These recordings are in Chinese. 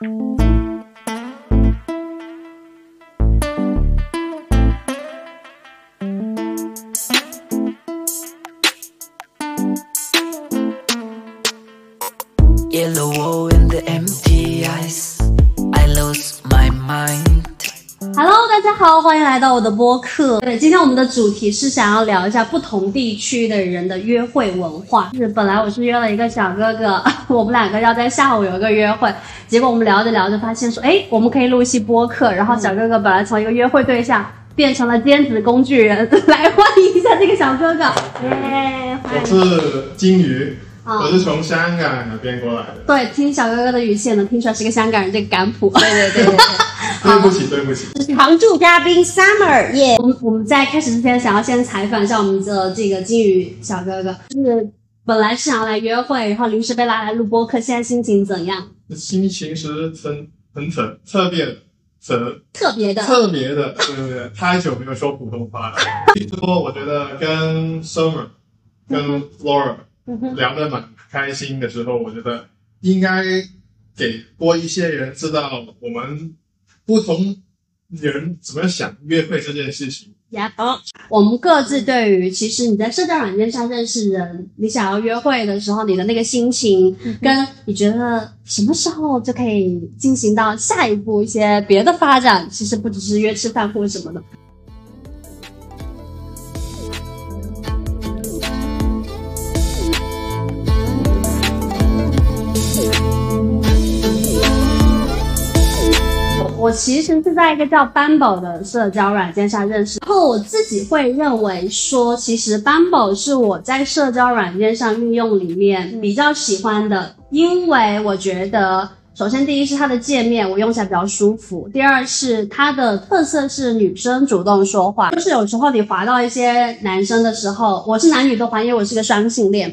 Thank you. 来到我的播客。对，今天我们的主题是想要聊一下不同地区的人的约会文化。就是本来我是约了一个小哥哥，我们两个要在下午有一个约会，结果我们聊着聊着发现说，哎，我们可以录一期播客。然后小哥哥本来从一个约会对象变成了兼职工具人，来欢迎一下这个小哥哥。耶，欢我。是金鱼，啊我是从香港那边过来的。对，听小哥哥的语气也能听出来是个香港人，这个港普。对对对对对对不起，对不起，常驻嘉宾 Summer 耶、我们我们在开始之前，想要先采访一下我们的这个金鱼小哥哥，就是本来是想来约会，然后临时被拉来录播客，现在心情怎样？心情是很很特特别的，特别的，特别的，对对对，太久没有说普通话了。说我觉得跟 Summer 跟 Flora 聊得蛮开心的时候，我觉得应该给多一些人知道我们不同人怎么想约会这件事情。呀，我们各自对于其实你在社交软件上认识人，你想要约会的时候，你的那个心情，跟你觉得什么时候就可以进行到下一步一些别的发展，其实不只是约吃饭或者什么的。我其实是在一个叫 Bumble 的社交软件上认识，然后我自己会认为说，其实 Bumble 是我在社交软件上运用里面比较喜欢的，因为我觉得。首先，第一是它的界面，我用起来比较舒服；第二是它的特色是女生主动说话，就是有时候你滑到一些男生的时候，我是男女都滑，因为我是个双性恋。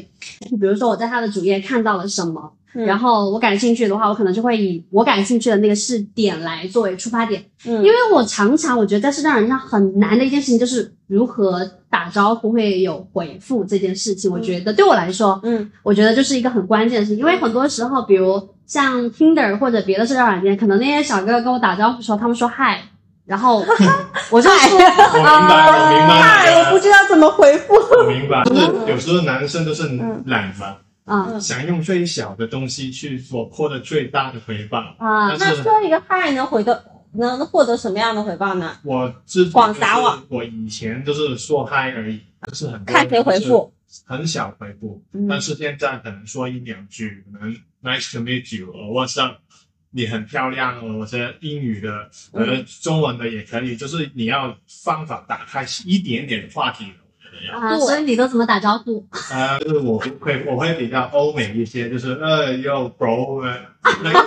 比如说我在他的主页看到了什么，然后我感兴趣的话，我可能就会以我感兴趣的那个视点来作为出发点。嗯。因为我常常我觉得在社交软件上很难的一件事情就是如何打招呼会有回复这件事情。我觉得对我来说，嗯，我觉得就是一个很关键的事情，因为很多时候，比如像 Tinder 或者别的社交软件，可能那些小哥哥跟我打招呼的时候，他们说嗨，然后 我就说 我明白，我明白，嗨，我不知道怎么回复。我明白，就是有时候男生都是懒嘛，啊。想用最小的东西去所获得最大的回报。啊那说一个嗨能回得能获得什么样的回报呢？我自己广撒网。我以前就是说嗨而已，就是很看谁回复，很小回复，嗯。但是现在可能说一两句，可能 nice to meet you，or what's up，你很漂亮，我觉得英语的，呃，嗯中文的也可以，就是你要方法打开一点点话题啊，所以你都怎么打招呼？呃，就是我会我会比较欧美一些，就是呃，yo bro，呃 like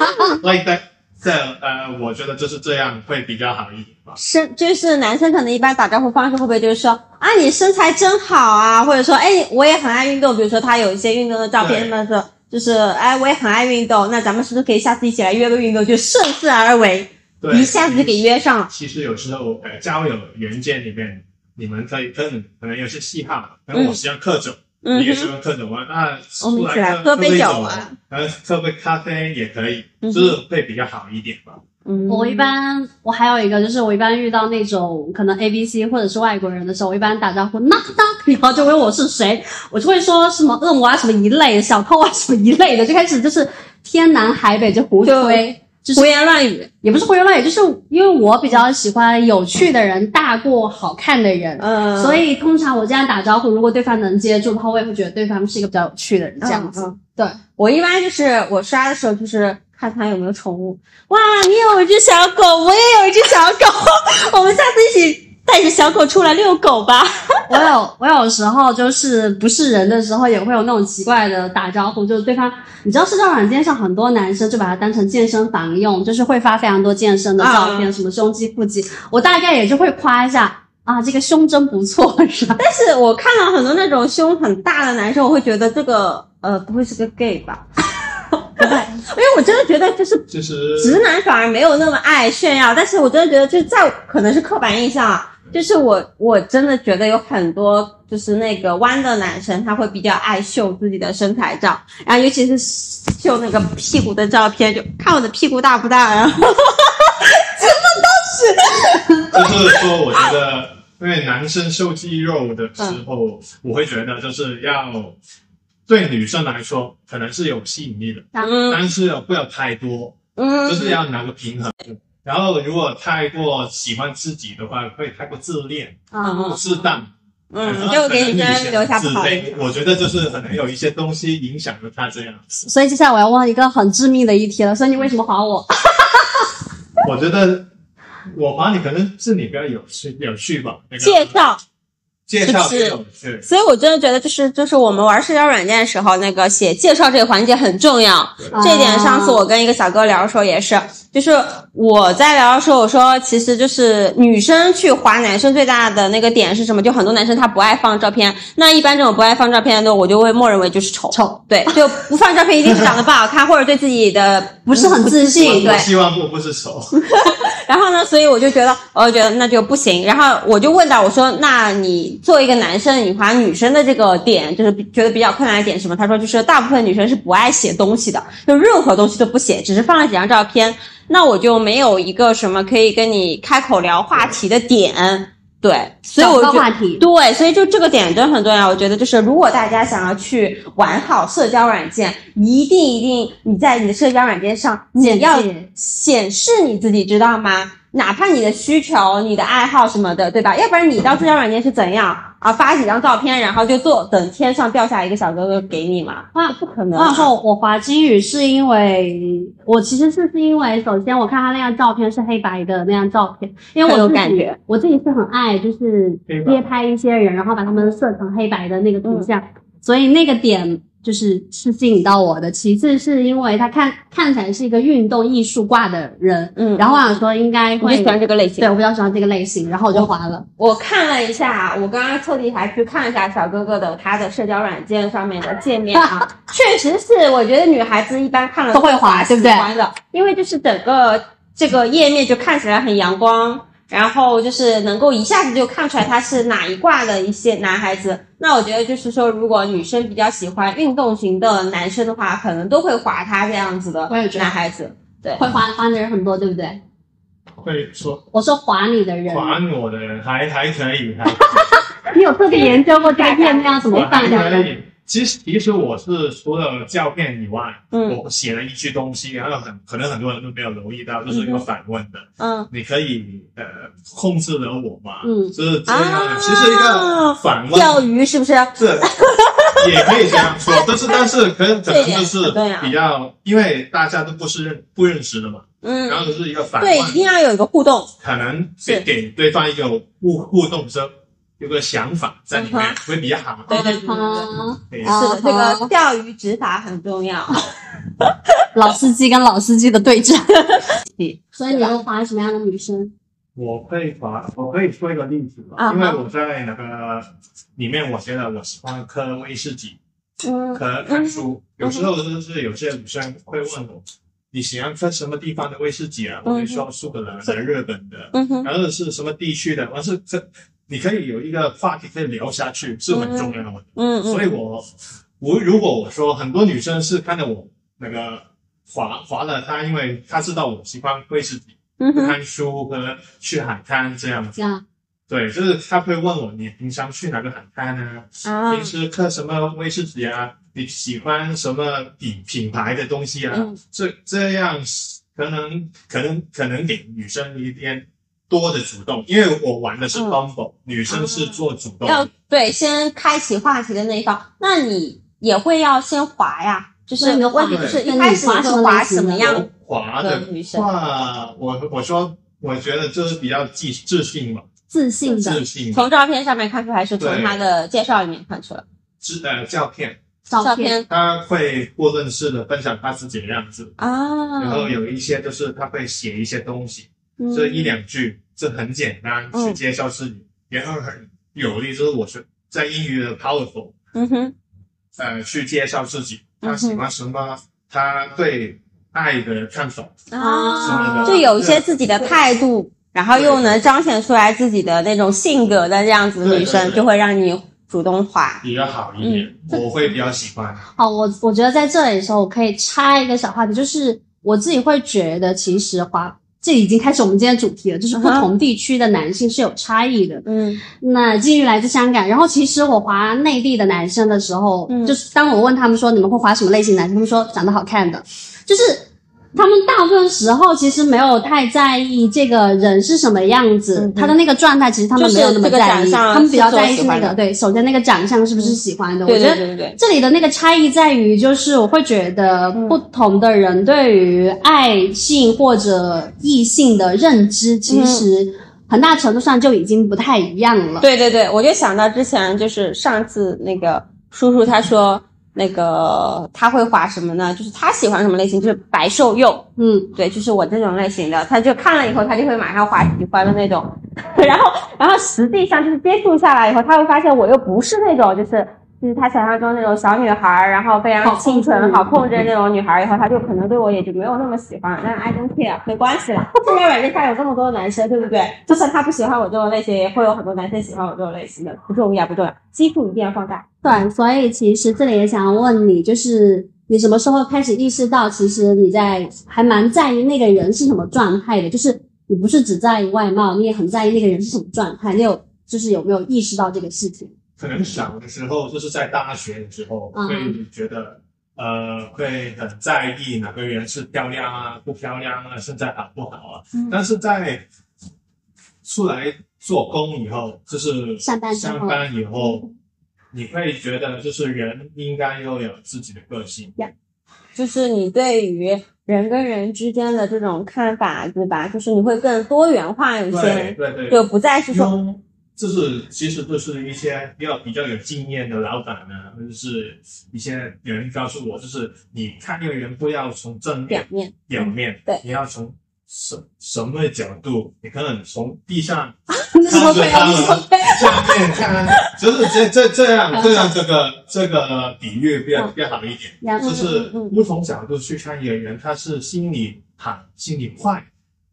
like that，这呃，我觉得就是这样会比较好一点吧。身就是男生可能一般打招呼方式会不会就是说啊你身材真好啊，或者说哎我也很爱运动，比如说他有一些运动的照片，对什么的，就是哎我也很爱运动，那咱们是不是可以下次一起来约个运动，就顺势而为，对，一下子就给约上了。其实有时候呃，交友软件里面，你们可以跟可能有些嗜好，可能我喜欢喝酒，嗯你也喜哼，欢喝酒啊，那我们一起来喝杯杯酒啊，呃，喝杯咖啡也可以，就是会比较好一点吧。嗯我一般我还有一个就是我一般遇到那种可能 A B C 或者是外国人的时候，我一般打招呼 knock knock，然后就问我是谁，我就会说什么恶魔啊什么一类的，小偷啊什么一类的，就开始就是天南海北就胡吹。就是胡言乱语，也不是胡言乱语，就是因为我比较喜欢有趣的人大过好看的人，嗯，所以通常我这样打招呼，如果对方能接住的话，我也会觉得对方是一个比较有趣的人，这样子。嗯嗯。对，我一般就是我刷的时候就是看他有没有宠物。哇，你有一只小狗，我也有一只小狗，我们下次一起带着小狗出来遛狗吧。我有我有时候就是不是人的时候，也会有那种奇怪的打招呼，就是对方，你知道社交软件上很多男生就把它当成健身房用，就是会发非常多健身的照片，什么胸肌、腹肌，我大概也就会夸一下啊，这个胸真不错，是吧？但是我看到很多那种胸很大的男生，我会觉得这个呃不会是个 gay 吧？因为我真的觉得就是其实直男反而没有那么爱炫耀，但是我真的觉得，就是在可能是刻板印象啊，就是我我真的觉得有很多就是那个弯的男生，他会比较爱秀自己的身材照，然后尤其是秀那个屁股的照片，就看我的屁股大不大，然后 就是说，我觉得，因为男生秀肌肉的时候，我会觉得就是要对女生来说可能是有吸引力的，嗯但是不要太多，嗯，就是要拿个平衡。然后如果太过喜欢自己的话，会太过自恋、啊嗯不适当，嗯，就给女生留下不好印象。自卑我觉得就是可能有一些东西影响了他这样。所以接下来我要问一个很致命的一题了，所以你为什么划我？我觉得我划你可能是你比较有趣有趣吧，那个介绍，介绍是。所以我真的觉得就是就是我们玩社交软件的时候，那个写介绍这个环节很重要。这一点上次我跟一个小哥聊的时候也是，就是我在聊的时候我说，其实就是女生去划男生最大的那个点是什么？就很多男生他不爱放照片，那一般这种不爱放照片的，我就会默认为就是丑。丑，对，就不放照片一定是长得不好看，或者对自己的不是很自信 对，希望不不是丑，然后呢，所以我就觉得，我就觉得那就不行。然后我就问到我说，那你作为一个男生，你划女生的这个点，就是觉得比较困难的点什么？他说，就是大部分女生是不爱写东西的，就任何东西都不写，只是放了几张照片。那我就没有一个什么可以跟你开口聊话题的点，对，所以我就找个话题。对，所以就这个点真的很重要。我觉得就是，如果大家想要去玩好社交软件，一定一定你在你的社交软件上，你要显示你自己，知道吗？哪怕你的需求、你的爱好什么的，对吧？要不然你到社交软件是怎样啊？发几张照片，然后就坐等天上掉下一个小哥哥给你嘛？啊不可能、然后我滑金鱼是因为我其实是是因为首先我看他那张照片是黑白的那张照片，因为我自己感觉，我自己是很爱就是街拍一些人，然后把他们设成黑白的那个图像，嗯所以那个点就是是吸引到我的。其次是因为他看看起来是一个运动艺术挂的人，嗯然后我想说应该会喜欢这个类型对。我比较喜欢这个类型，然后我就划了。我看了一下，我刚刚特地还去看了一下小哥哥的他的社交软件上面的界面啊，确实是，我觉得女孩子一般看了都会滑对不对喜欢的，因为就是整个这个页面就看起来很阳光，然后就是能够一下子就看出来他是哪一挂的一些男孩子。那我觉得就是说，如果女生比较喜欢运动型的男生的话，可能都会划他这样子的男孩子。对，会滑滑的人很多，对不对？会说我说划你的人，划我的人还还可以，还 你有特别研究过这个页面料怎么我放的。其实其实我是除了照片以外，嗯我写了一句东西，然后很可能很多人都没有留意到，就是一个反问的。嗯你可以呃控制了我吗？嗯就是这样其实一个反问，钓鱼是不是？是也可以这样说，但是但是可能可能就是比较，因为大家都不是认不认识的嘛，嗯然，后就是一个反问对，一，定要有一个互动。可能是给给对方一个互互动之后，有个想法在里面嗯，会比较好。对对对是的，这个钓鱼执法很重要。老司机跟老司机的对战。所以你会滑什么样的女生？我可以把我可以说一个例子吧，啊因为我在那个里面，我觉得我喜欢喝威士忌，嗯。喝看书，有时候就是有些女生会问我，你喜欢喝什么地方的威士忌啊？我会说苏格兰的、日本的，嗯哼，然后是什么地区的，我是这你可以有一个话题可以聊下去，是很重要的。嗯嗯，所以我我如果我说很多女生是看着我那个滑滑了她，因为她知道我喜欢威士忌。嗯，看书和去海滩这样子。这样对，就是他会问我，你平常去哪个海滩呢？啊平时喝什么威士忌啊？你喜欢什么品品牌的东西啊？嗯这这样可能可能可能给女生一点多的主动，因为我玩的是嗯。Bumble，、女生是做主动。要对先开启话题的那一方，那你也会要先滑呀。就是那你就滑问题就是一开始滑什么你会滑什么样我滑的的女生？话，我我说我觉得就是比较自自信嘛，自信的。自信从照片上面看出来，还是从对他的介绍里面看出来？自呃照片。照片，他会过论式的分享他自己的样子，啊，然后有一些就是他会写一些东西，嗯这一两句，这很简单嗯去介绍自己，然后很有力，就是我是在英语的 powerful，嗯哼，呃，去介绍自己，他喜欢什么，他对爱的看法，啊，是的。就有一些自己的态度，然后又能彰显出来自己的那种性格的这样子的女生，就会让你主动滑。比较好一点，嗯。我会比较喜欢。好，我我觉得在这里的时候，我可以插一个小话题，就是我自己会觉得，其实华这已经开始我们今天的主题了，就是不同地区的男性是有差异的。嗯。那基于来自香港，然后其实我滑内地的男生的时候，嗯。就是当我问他们说你们会滑什么类型男生，他们说长得好看的，就是他们大部分时候其实没有太在意这个人是什么样子，嗯他的那个状态其实他们没有那么在意，他们比较在意是那个对，首先那个长相是不是喜欢的，对我觉得这里的那个差异在于，就是我会觉得嗯不同的人对于爱性或者异性的认知，其实很大程度上就已经不太一样了。对对对，我就想到之前就是上次那个叔叔他说那个他会滑什么呢？就是他喜欢什么类型，就是白瘦幼，嗯，对，就是我这种类型的，他就看了以后他就会马上滑喜欢的那种，然后然后实际上就是接触下来以后，他会发现我又不是那种就是。就是他想象中那种小女孩儿，然后非常清纯、好控制那种女孩儿，以后他就可能对我也就没有那么喜欢了。但 I don't care，没关系啦。社交软件上有这么多男生，对不对？就算他不喜欢我这种类型，也会有很多男生喜欢我这种类型的，不重要，不重要，基数一定要放大。对，所以其实这里也想要问你，就是你什么时候开始意识到，其实你在还蛮在意那个人是什么状态的？就是你不是只在意外貌，你也很在意那个人是什么状态。你有就是有没有意识到这个事情？可能小的时候，就是在大学的时候，嗯会觉得呃，会很在意哪个人是漂亮啊、不漂亮啊，身材好不好啊。嗯但是在出来做工以后，就是上班上班以后，你会觉得就是人应该要有自己的个性。就是你对于人跟人之间的这种看法，对吧？就是你会更多元化一对些，对对，就不再是说用就是其实都是一些比较比较有经验的老板呢，或者是一些人告诉我，就是你看一个人不要从正面表面。表面，对你要从什什么角度？你可能从地上那时候会看着他们有一种，下面看，就是这这这样这样这个这个比喻比较比较好一点，就是不同角度去看一个人，他是心里好，心里坏，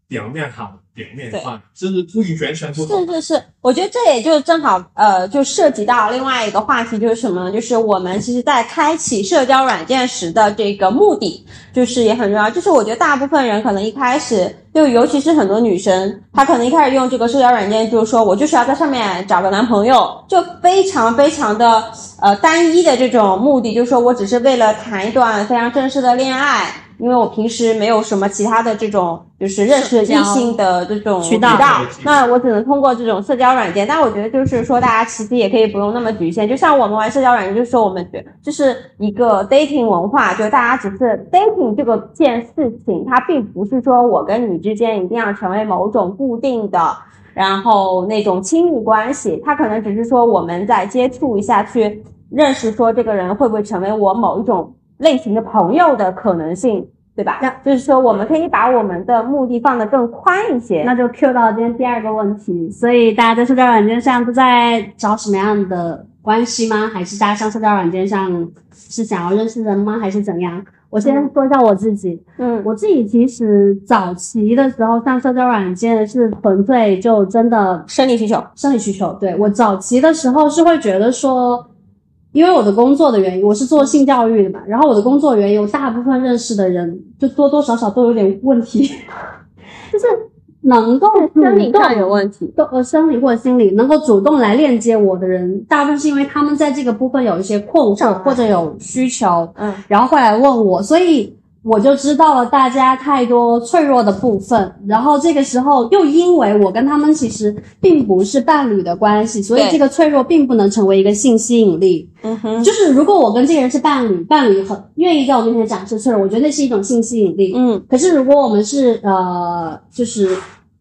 表面好，表面坏，这是不完全不同。是是是，我觉得这也就正好呃，就涉及到另外一个话题，就是什么呢？就是我们其实在开启社交软件时的这个目的，就是也很重要。就是我觉得大部分人可能一开始，就尤其是很多女生，她可能一开始用这个社交软件，就是说我就是要在上面找个男朋友，就非常非常的呃单一的这种目的，就是说我只是为了谈一段非常正式的恋爱。因为我平时没有什么其他的这种，就是认识异性的这种渠道那我只能通过这种社交软件。但我觉得就是说，大家其实也可以不用那么局限。就像我们玩社交软件，就是说我们觉就是一个 dating 文化，就大家只是 dating 这个件事情，它并不是说我跟你之间一定要成为某种固定的。然后那种亲密关系，它可能只是说我们在接触一下，去认识说这个人会不会成为我某一种类型的朋友的可能性，对吧？那就是说我们可以把我们的目的放得更宽一些。那就 Q 到今天第二个问题。所以大家在社交软件上都在找什么样的关系吗？还是大家上社交软件上是想要认识人吗？还是怎样？我先说一下我自己，嗯，我自己其实早期的时候上社交软件是纯粹就真的生理需求，生理需求。对我早期的时候是会觉得说，因为我的工作的原因，我是做性教育的嘛，然后我的工作原因，我大部分认识的人就多多少少都有点问题，就是能够主生理上有。问题。都呃生理或者心理能够主动来链接我的人，大部分是因为他们在这个部分有一些困惑或者有需求，嗯，然后会来问我，所以我就知道了大家太多脆弱的部分。然后这个时候又因为我跟他们其实并不是伴侣的关系，所以这个脆弱并不能成为一个性吸引力。嗯哼，就是如果我跟这个人是伴侣，伴侣很愿意在我面前展示脆弱，我觉得那是一种性吸引力。嗯可是如果我们是呃，就是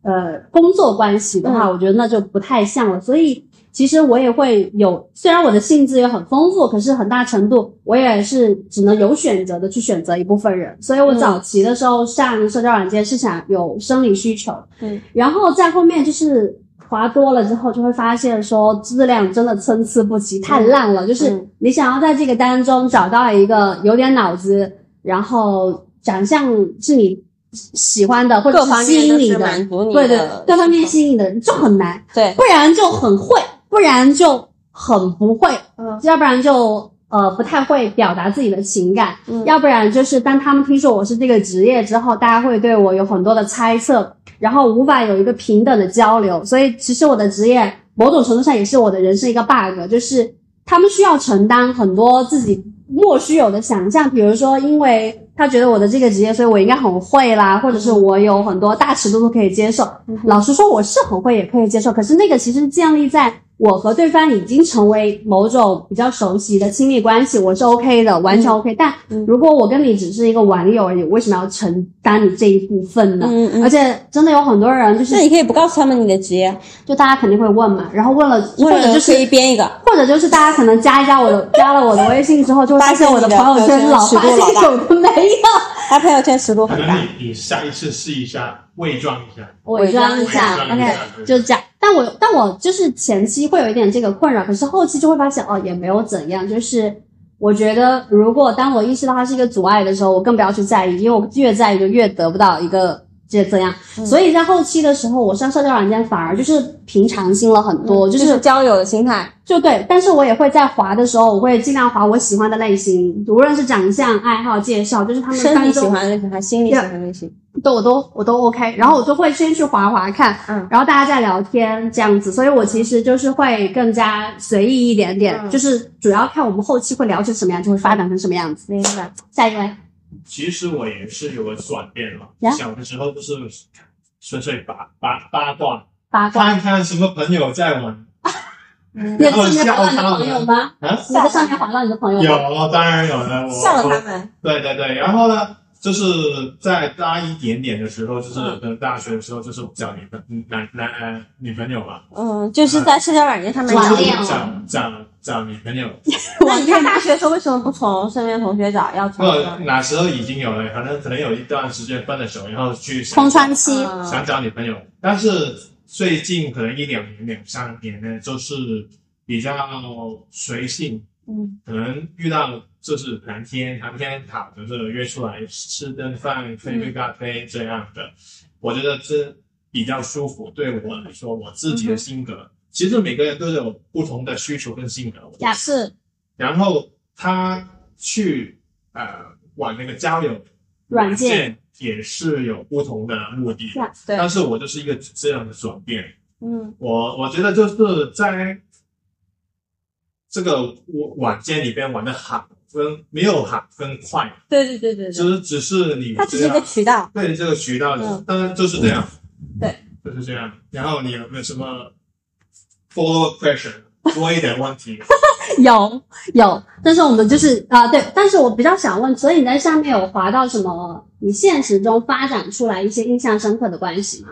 呃工作关系的话，嗯我觉得那就不太像了。所以其实我也会有，虽然我的性资源很丰富，可是很大程度我也是只能有选择的去选择一部分人。所以我嗯早期的时候上社交软件是想有生理需求，嗯，然后在后面就是。滑多了之后，就会发现说质量真的参差不齐，太烂了。就是嗯你想要在这个当中找到一个有点脑子，然后长相是你喜欢的，或者是吸引你的，对对的，各方面吸引你的人就很难，对不然就很会，不然就很不会，嗯要不然就呃不太会表达自己的情感，嗯要不然就是当他们听说我是这个职业之后，大家会对我有很多的猜测，然后无法有一个平等的交流。所以其实我的职业某种程度上也是我的人生一个 bug，就是他们需要承担很多自己莫须有的想象，比如说因为。他觉得我的这个职业，所以我应该很会啦，或者是我有很多大尺度都可以接受。老实说，我是很会，也可以接受。可是那个其实建立在我和对方已经成为某种比较熟悉的亲密关系，我是 OK 的，完全 OK。但如果我跟你只是一个网友而已，为什么要承担你这一部分呢？嗯嗯而且真的有很多人就是那，你可以不告诉他们你的职业，就大家肯定会问嘛，然后问了，或者就可以。编一个。或者就是大家可能加一加我的，加了我的微信之后，就会发现我的朋友圈老发现有的没有，他朋友圈尺度可很大。能你你下一次试一下，伪装一下，伪装一下伪装一下，OK，就是这样。但我但我就是前期会有一点这个困扰，可是后期就会发现哦，也没有怎样。就是我觉得，如果当我意识到它是一个阻碍的时候，我更不要去在意，因为我越在意就越得不到一个这怎样。所以在后期的时候，我上社交软件反而就是平常心了很多，就就是是交友的心态，就对，但是我也会在滑的时候，我会尽量滑我喜欢的类型，无论是长相、爱好、介绍，就是他们身体喜欢的类型还是心理喜欢的类型。都我都我都 OK，然后我就会先去滑滑看，嗯然后大家再聊天这样子，所以我其实就是会更加随意一点点，嗯就是主要看我们后期会聊成什么样，就会发展成什么样子。明白。下一位，其实我也是有个转变了呀。小的时候就是纯粹八八八卦，八卦，看看什么朋友在玩 你有上面滑到你的朋友吗？啊。你在上面滑到你的朋友吗？有，当然有了。我笑了他们，对对对，然后呢，就是在大一点点的时候，就是嗯。可能大学的时候，就是找女朋男男呃女朋友嘛，嗯，就是在社交软件上面网找找找找女朋友。那你看大学的时候为什么不从身边同学找，要从呃，那时候已经有了，可能可能有一段时间分了手，然后去想空窗期，嗯。想找女朋友，但是最近可能一两年、两三年呢，就是比较随性，嗯。可能遇到就是谈天谈天好，就是约出来吃顿饭、喝一杯咖啡这样的，我觉得这比较舒服。对我来说，我自己的性格，其实每个人都有不同的需求跟性格。我呀是。然后他去呃玩那个交友软件也是有不同的目的，对。但是我就是一个这样的转变。嗯。我我觉得就是在这个软件里边玩的好跟没有好跟快，对对对对只对，是只是你它只是一个渠道，对这个渠道嗯，当然就是这样，对，就是这样。然后你有没有什么 follow question 多一点问题？有有，但是我们就是啊、对，但是我比较想问，所以你在上面有划到什么？你现实中发展出来一些印象深刻的关系吗？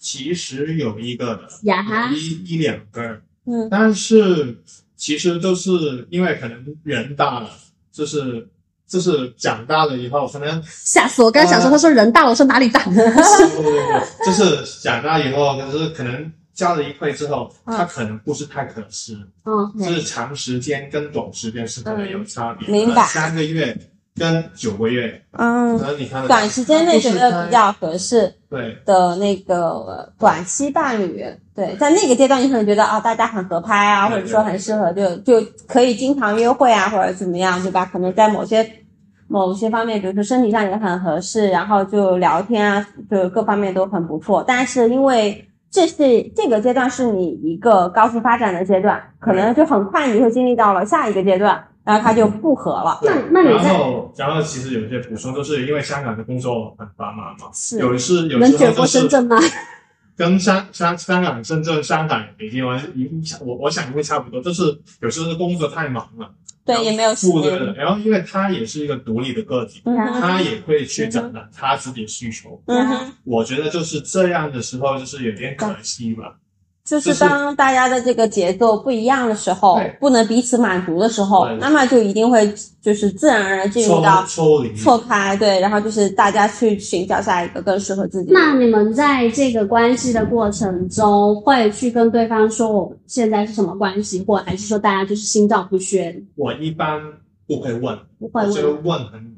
其实有一个的，呀哈有一一两个，嗯但是其实都是因为可能人大了，就是就是长大了以后，可能吓死我！刚才想说，他说人大了，我说哪里大？不不不不，就是长大以后，就是可能交了一会之后，嗯他可能不是太合适，嗯，就是长时间跟短时间是可能有差别明白三个月跟九个月，嗯可，能你看短时间内觉得比较合适对的那个短期伴侣，对，在那个阶段你可能觉得啊，大家很合拍啊，或者说很适合，就就可以经常约会啊，或者怎么样，对吧？可能在某些某些方面，比如说身体上也很合适，然后就聊天啊，就各方面都很不错。但是因为这是这个阶段是你一个高速发展的阶段，可能就很快你会经历到了下一个阶段，然后他就不合了。那。那你在后然后其实有一些补充，就是因为香港的工作很繁忙嘛，是有时有能卷过深圳吗？跟香香香港、深圳、上海、北京，我我我想会差不多，就是有时候工作太忙了，对，也没有时负责的。间。然后因为他也是一个独立的个体，嗯，他也会去找到他自己的需求。嗯哼。我觉得就是这样的时候，就是有点可惜吧。就是当大家的这个节奏不一样的时候对，不能彼此满足的时候对，那么就一定会就是自然而然进入到错开，对，然后就是大家去寻找下一个更适合自己。那你们在这个关系的过程中，会去跟对方说我们现在是什么关系，或还是说大家就是心照不宣，我一般不会问，不会我觉得问，问很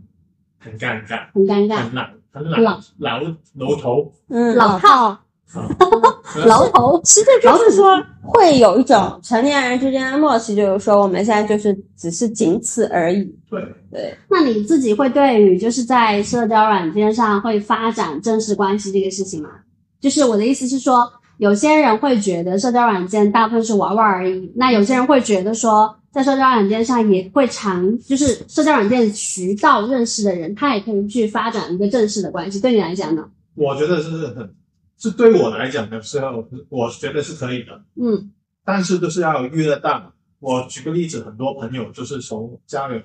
很尴尬，很尴尬，很老，很老老。老老头。嗯，老套，牢头其实就是说，会有一种成年人之间的默契，就是说我们现在就是只是仅此而已。对，对，那你自己会对于就是在社交软件上会发展正式关系这个事情吗？就是我的意思是说，有些人会觉得社交软件大部分是玩玩而已，那有些人会觉得说，在社交软件上也会常就是社交软件渠道认识的人，他也可以去发展一个正式的关系。对你来讲呢？我觉得是很，是对我来讲的时候，我觉得是可以的，嗯但是就是要约得当。我举个例子，很多朋友就是从家里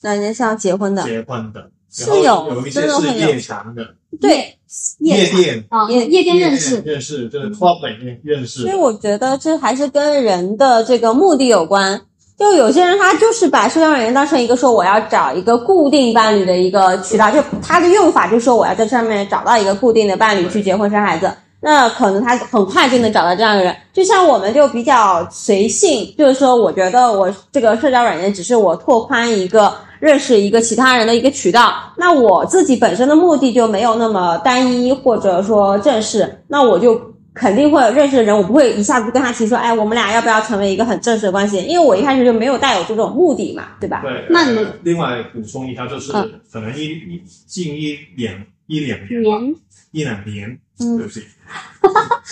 那人家是要结婚的，结婚的，是有有一些是夜场的，对，夜店啊，夜夜店认识，认识就是 club 里面认识。所以我觉得这还是跟人的这个目的有关。就有些人他就是把社交软件当成一个说我要找一个固定伴侣的一个渠道，就他的用法就是说我要在上面找到一个固定的伴侣去结婚生孩子。那可能他很快就能找到这样的人，就像我们就比较随性，就是说，我觉得我这个社交软件只是我拓宽一个认识一个其他人的一个渠道，那我自己本身的目的就没有那么单一或者说正式，那我就肯定会有认识的人，我不会一下子跟他提说，哎，我们俩要不要成为一个很正式的关系？因为我一开始就没有带有这种目的嘛，对吧？对，那你们另外补充一下，就是嗯。可能一一近一两一两年，年。一两年，嗯。对不起，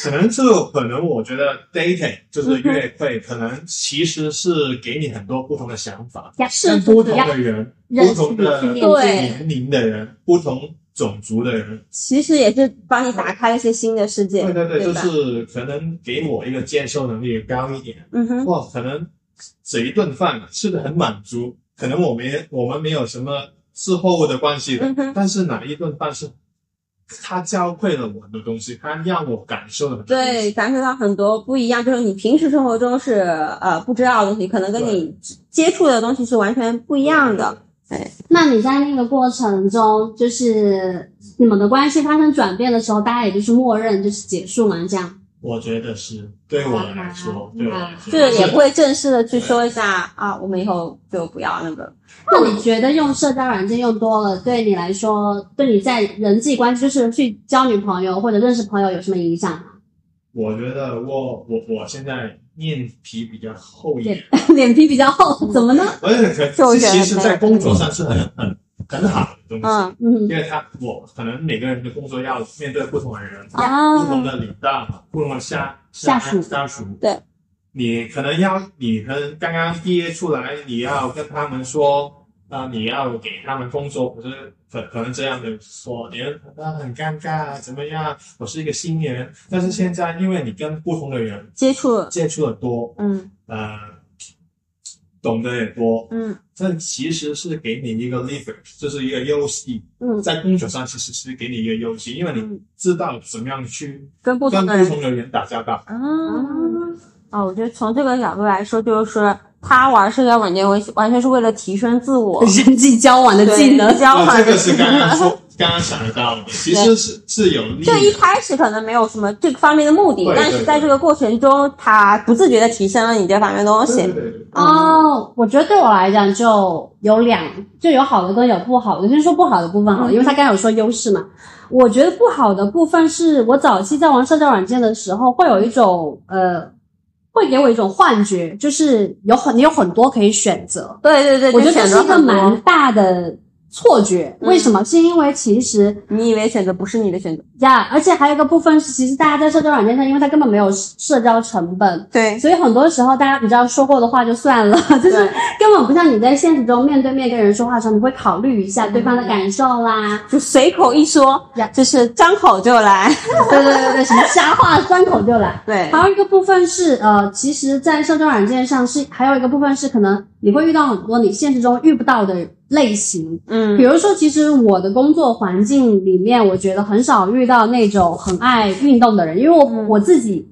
可能这个可能我觉得 dating 就是约会，可能其实是给你很多不同的想法，呀，跟不同的人、不同的年龄的人、不同种族的人，其实也是帮你打开了一些新的世界，对对对，就？是可能给我一个接受能力高一点，嗯哼，哇，可能这一顿饭吃的很满足，可能我没我们没有什么事后的关系的，嗯哼但是哪一顿饭是他教会了我很多东西，他让我感受了很多。对，感受到很多不一样，就是你平时生活中是呃不知道的东西，可能跟你接触的东西是完全不一样的。那你在那个过程中，就是你们的关系发生转变的时候，大家也就是默认就是结束嘛，这样。我觉得是对我来说，对我来说，就是也不会正式的去说一下啊，我们以后就不要那个。那你觉得用社交软件用多了，对你来说，对你在人际关系，就是去交女朋友或者认识朋友有什么影响吗？我觉得我我我现在面皮比较厚一点，脸 皮比较厚，怎么呢？而且就觉得其实，在工作上是很很很好的东西。嗯嗯因为他我可能每个人的工作要面对不同的人，啊不同的领导，不同的下下属下属。对，你可能要你可能刚刚毕业出来，你要跟他们说，啊、你要给他们工作，可是可可能这样的说，你那很尴尬啊，怎么样？我是一个新人，但是现在因为你跟不同的人接触，接触的多，嗯。呃，懂得也多，嗯。这其实是给你一个 leverage，这是一个优势。嗯。在工作上其实是给你一个优势，因为你嗯，知道怎么样去跟不跟同的人。不同的人打交道。嗯啊，哦，我觉得从这个角度来说，就是他玩社交软件完完全是为了提升自我 人际交往的技能对交哦，这个是刚刚说，刚刚想得到的，其实是是有利就一。开始可能没有什么这个方面的目的，对对但是在这个过程中，他不自觉的提升了你这方面的东西。哦，我觉得对我来讲就有两，就有好的跟有不好的。先说不好的部分好了，因为他刚才有说优势嘛。我觉得不好的部分是我早期在玩社交软件的时候，会有一种呃，会给我一种幻觉，就是有很你有很多可以选择。对对对，我觉得就这是一个蛮大的错觉。嗯为什么？是因为其实你以为选择不是你的选择，呀，而且还有一个部分是，其实大家在社交软件上，因为它根本没有社交成本，对所以很多时候大家比较说过的话就算了，就是根本不像你在现实中面对面跟人说话的时候，你会考虑一下对方的感受啦。就随口一说呀，就是张口就来。对对对对，什么瞎话张口就来。对，还有一个部分是，呃，其实，在社交软件上是还有一个部分是，可能你会遇到很多你现实中遇不到的类型。嗯。比嗯如说，其实我的工作环境里面，我觉得很少遇到那种很爱运动的人，因为我、嗯。我自己，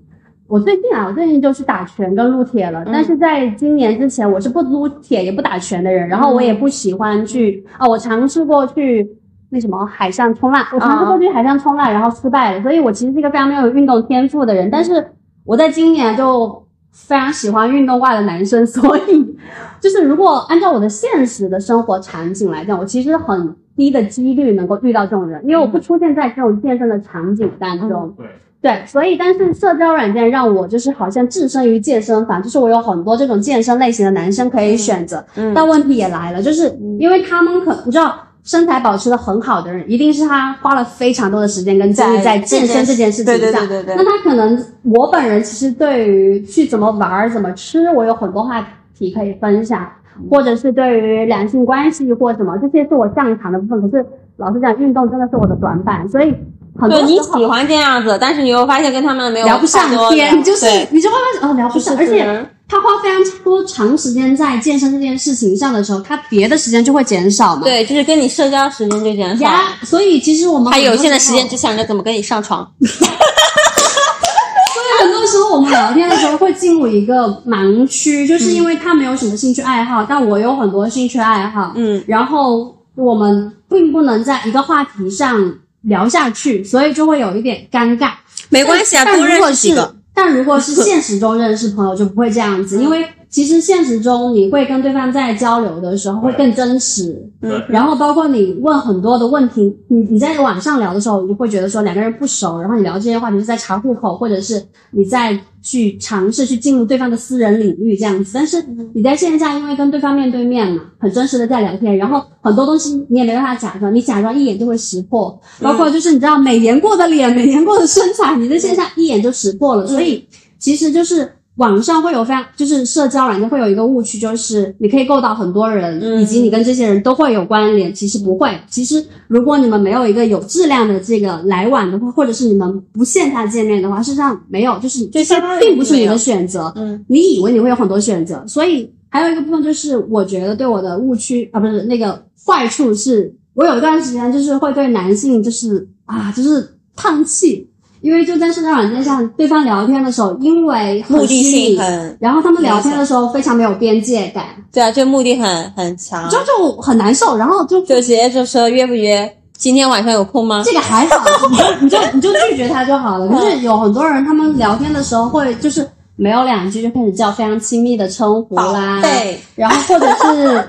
我最近啊，我最近就去打拳跟撸铁了。嗯。但是在今年之前，我是不撸铁也不打拳的人，然后我也不喜欢去啊、我尝试过去那什么海上冲浪，我尝试过去海上冲浪，然后失败了，所以我其实是一个非常没有运动天赋的人，但是我在今年就非常喜欢运动挂的男生，所以 就是如果按照我的现实的生活场景来讲，我其实很低的几率能够遇到这种人，因为我不出现在这种健身的场景当中。对，对，所以但是社交软件让我就是好像置身于健身房，就是我有很多这种健身类型的男生可以选择。嗯但问题也来了，就是因为他们可你知道。身材保持的很好的人，一定是他花了非常多的时间跟精力在在健身这件事情对对上。对对对那他可能，我本人其实对于去怎么玩儿、怎么吃，我有很多话题可以分享，或者是对于两性关系或什么，这些是我擅长的部分。可是老实讲，运动真的是我的短板，所以很多对你喜欢这样子，但是你又发现跟他们没有聊不上天，聊就是你就会发现哦聊不上，而且他花非常多长时间在健身这件事情上的时候，他别的时间就会减少嘛。对，就是跟你社交时间就减少，呀，所以其实我们他有限的时间只想着怎么跟你上床。所以很多时候我们聊天的时候会进入一个盲区，就是因为他没有什么兴趣爱好，但我有很多兴趣爱好，嗯，然后我们并不能在一个话题上聊下去，所以就会有一点尴尬。没关系啊，多但如果是认识几个。但如果是现实中认识朋友，就不会这样子，因为其实现实中你会跟对方在交流的时候会更真实，嗯。然后包括你问很多的问题，你你在网上聊的时候，你会觉得说两个人不熟，然后你聊这些话题是在查户口，或者是你在去尝试去进入对方的私人领域这样子。但是你在线下，因为跟对方面对面嘛，很真实的在聊天，然后很多东西你也没办法假装，你假装一眼就会识破，包括就是你知道美颜过的脸、美颜过的身材，你在线下一眼就识破了，所以其实就是。网上会有非常，就是社交软件会有一个误区，就是你可以够到很多人，嗯以及你跟这些人都会有关联。其实不会，其实如果你们没有一个有质量的这个来往的话，或者是你们不线下见面的话，事实上没有，就是这些并不是你的选择。嗯，你以为你会有很多选择，所以还有一个部分就是，我觉得对我的误区啊，不是那个坏处是，我有一段时间就是会对男性就是啊，就是叹气，因为就在社交软件上，对方聊天的时候，因为目的性很，然后他们聊天的时候非常没有边界感，对啊，就目的很很强，就就很难受，然后就就直接就说约不约，今天晚上有空吗？这个还好，你就你就你就拒绝他就好了。可是有很多人，他们聊天的时候会就是没有两句就开始叫非常亲密的称呼啦，对，然后或者是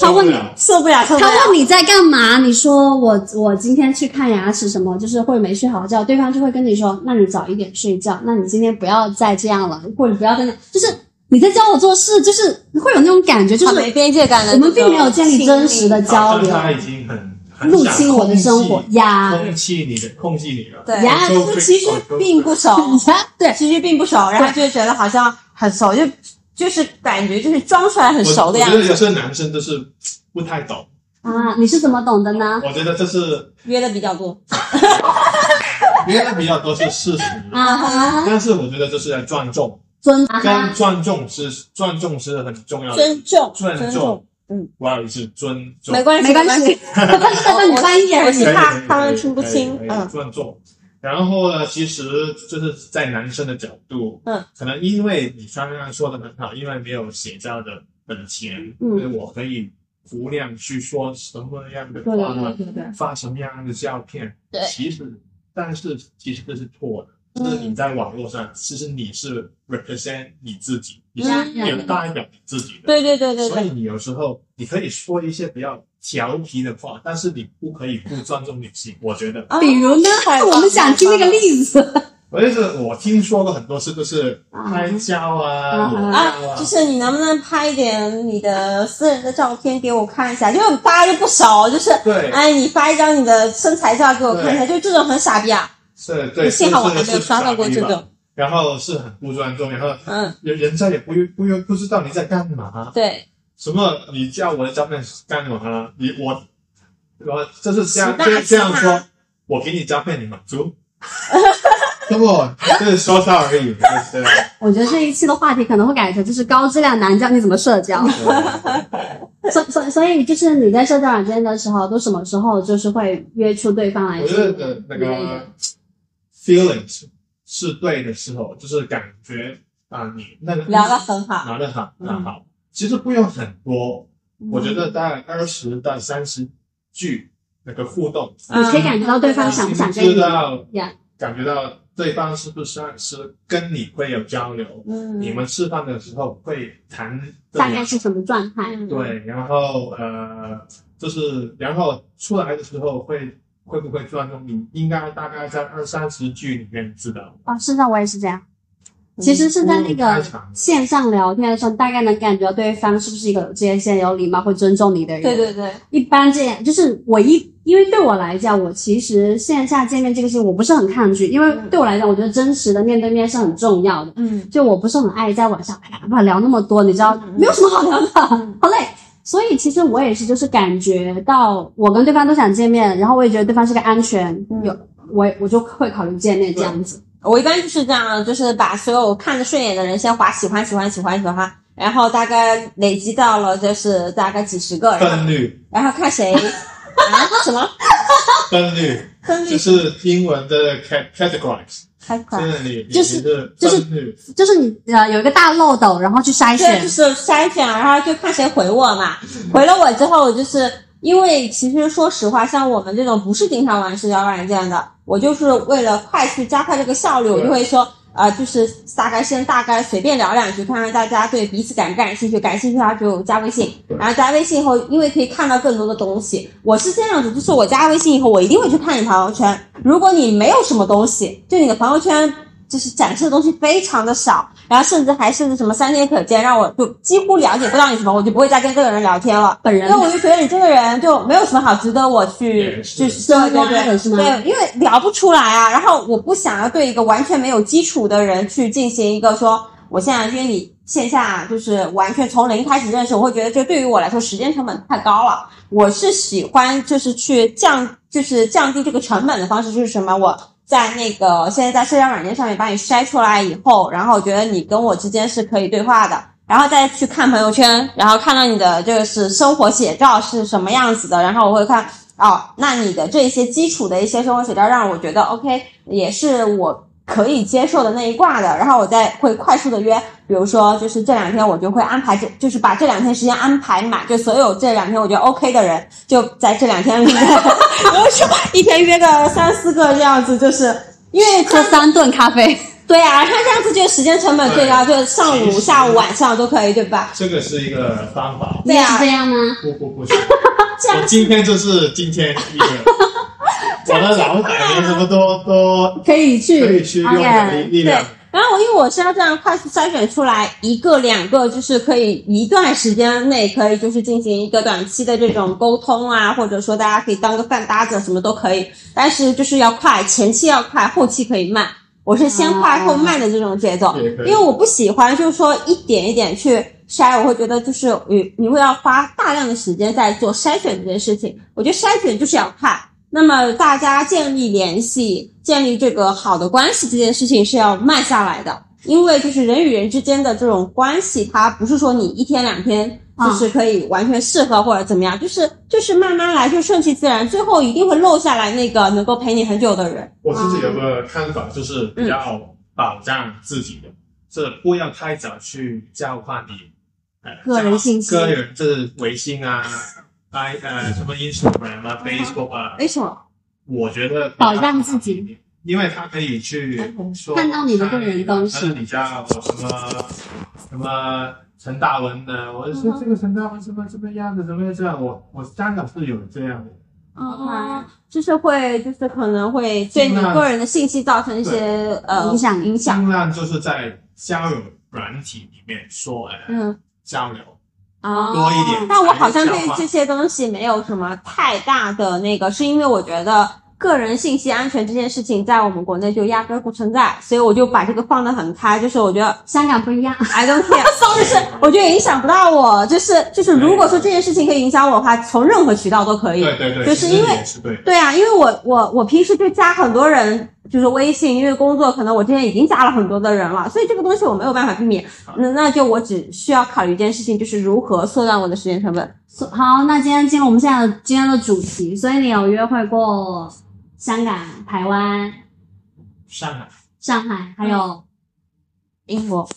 他问你，受不了，他。问你在干嘛，你说我我今天去看牙齿什么，就是或者没睡好觉，对方就会跟你说，那你早一点睡觉，那你今天不要再这样了，或者不要再那，就是你在教我做事，就是会有那种感觉，就是没边界感的我们并没有建立真实的交流好像他已经很很入侵我的生活呀控制你的，控制你了。对，呀其实并不熟，对其实并不熟，然后就觉得好像很熟，就就是感觉就是装出来很熟的样子，我觉得有些男生就是不太懂，啊，你是怎么懂的呢？我觉得这是约的比较多。约的比较多是事实，啊哈，但是我觉得这是在尊重，尊跟尊重是尊重是很重要的，尊重，尊重，嗯，不好意思，尊重，没关系，没关系，但是你翻译而已我是。怕他们听不清嗯。尊重。然后呢，其实就是在男生的角度，嗯，可能因为你刚刚说的很好，因为没有写照的本钱，嗯。所以我可以无量去说什么样的话，对对对，发什么样的照片，对。其实，但是其实这是错的。就是你在网络上，其实你是 represent 你自己，你是嗯有代表你自己的。对对对对对，所以你有时候你可以说一些比较调皮的话，但是你不可以不尊重女性。我觉得，啊比如呢我们想听那个例子。我就是我听说过很多次，就是啊拍照啊、啊就是你能不能拍一点你的私人的照片给我看一下？就大家就不熟，就是对，哎，你发一张你的身材照给我看一下，就这种很傻逼啊！是对，幸好我还没有刷到过这。种，然后是很不尊重，然后嗯，人人家也不不不知道你在干嘛，对，什么你叫我的照片干嘛？你我我就是这样这样这这样说，我给你照片你满足。那么就是说笑而已，对对我觉得这一期的话题可能会改成就是高质量男教你怎么社交。对。所所所以就是你在社交软件的时候，都什么时候就是会约出对方来我觉得的那个 feelings 是对的时候，就是感觉啊，你那个聊得很好，聊得好，嗯很好。其实不用很多，我觉得大概二十到三十句那个互动，你可以感觉到对方想不想跟知你道呀？感觉到对方是不是是跟你会有交流，嗯你们吃饭的时候会谈大概是什么状态？嗯对，然后呃，就是然后出来的时候会会不会尊重你？应该大概在二三十句里面知道。啊，事实上我也是这样。其实是在那嗯个线上聊天的时候，大概能感觉到对方是不是一个有界限、有礼貌、会尊重你的人。对对对，一般这样，就是我一，因为对我来讲，我其实线下见面这个事情我不是很抗拒，因为对我来讲，我觉得真实的面对面是很重要的。嗯就我不是很爱在网上啪啪啪聊那么多，你知道，没有什么好聊的，好累。所以其实我也是，就是感觉到我跟对方都想见面，然后我也觉得对方是个安全，有我我就会考虑见面这样子。我一般就是这样，就是把所有看着顺眼的人先划喜欢喜欢喜欢喜欢，然后大概累积到了就是大概几十个，然后分率，然后看谁 啊？什么？分率分率就是英文的 cat categorize，开款就。是就是就是，就是你呃有一个大漏斗，然后去筛对，选就。是筛选，然后就看谁回我嘛。回了我之后，就是因为其实说实话，像我们这种不是经常玩社交软件的，我就是为了快速加快这个效率，我就会说。呃，就是大概先大概随便聊两句，看看大家对彼此感不感兴趣，感兴趣的话就加微信，然后加微信以后，因为可以看到更多的东西。我是这样子，就是我加微信以后，我一定会去看你朋友圈。如果你没有什么东西，就你的朋友圈就是展示的东西非常的少，然后甚至还甚至什么三天可见，让我就几乎了解不到你什么，我就不会再跟这个人聊天了。本人因为我就觉得你这个人就没有什么好值得我去去对对深挖的对，因为聊不出来啊。然后我不想要对一个完全没有基础的人去进行一个说，我现在约你线下就是完全从零开始认识，我会觉得这对于我来说时间成本太高了。我是喜欢就是去降就是降低这个成本的方式，就是什么我。在那个现在在社交软件上面把你筛出来以后，然后我觉得你跟我之间是可以对话的，然后再去看朋友圈，然后看到你的就是生活写照是什么样子的，然后我会看哦，那你的这些基础的一些生活写照让我觉得 OK，也是我可以接受的那一挂的，然后我再会快速的约，比如说就是这两天我就会安排这，就是把这两天时间安排满，就所有这两天我觉得 OK 的人，就在这两天里面，比如说一天约个三四个这样子，就是因为喝三顿咖啡，对啊，他这样子就时间成本最高，就对上午、下午、晚上都可以，对吧？这个是一个方法。对啊是这样吗？不不不是，我今天就是今天一个，我的脑海里什么都都可以去，可以去用的力 OK 力量。然后我因为我是要这样快速筛选出来一个两个，就是可以一段时间内可以就是进行一个短期的这种沟通啊，或者说大家可以当个饭搭子，什么都可以。但是就是要快，前期要快，后期可以慢。我是先快后慢的这种节奏，因为我不喜欢就是说一点一点去筛，我会觉得就是你你会要花大量的时间在做筛选这件事情。我觉得筛选就是要快。那么大家建立联系、建立这个好的关系这件事情是要慢下来的，因为就是人与人之间的这种关系，它不是说你一天两天就是可以完全适合或者怎么样，就是就是慢慢来，就顺其自然，最后一定会漏下来那个能够陪你很久的人。我自己有个看法，就是比较保障自己的，是不要太早去交换你呃个人信息个人这微信啊、i 呃什么 Instagram 啊、Facebook 啊，为什么？我觉得保障自己，因为他可以去说看到你的个人东西看到你家我什么什么陈大文的，我说这个陈大文什么什么样子，怎么这样？我我香港是有这样的，哦，就是会，就是可能会对你个人的信息造成一些呃影响。影响。尽量就是在交友软体里面说呃嗯，交流哦多一点。但我好像对这些东西没有什么太大的那个，是因为我觉得个人信息安全这件事情在我们国内就压根儿不存在，所以我就把这个放得很开。就是我觉得香港不一样，I don't care，就是我觉得影响不到我。就是就是，如果说这件事情可以影响我的话，从任何渠道都可以。对对对，就是因为是对。对啊，因为我我我平时就加很多人，就是微信，因为工作可能我之前已经加了很多的人了，所以这个东西我没有办法避免。那那就我只需要考虑一件事情，就是如何缩短我的时间成本。好，那今天进入我们现在的今天的主题，所以你有约会过香港、台湾、上海上海，还有英国，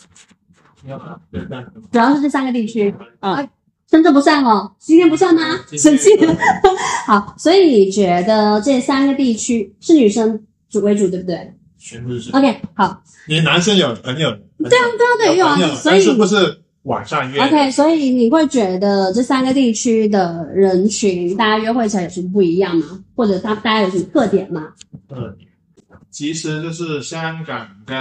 主要是这三个地区。嗯啊，深圳不算哦，今天不算吗？今天生气了。好，所以你觉得这三个地区是女生主为主，对不对？全部是。OK，好你男生有朋友？对啊对啊对有啊所以但是不是晚上约，OK，所以你会觉得这三个地区的人群，大家约会起来有什么不一样吗？或者他大家有什么特点吗？嗯，其实就是香港跟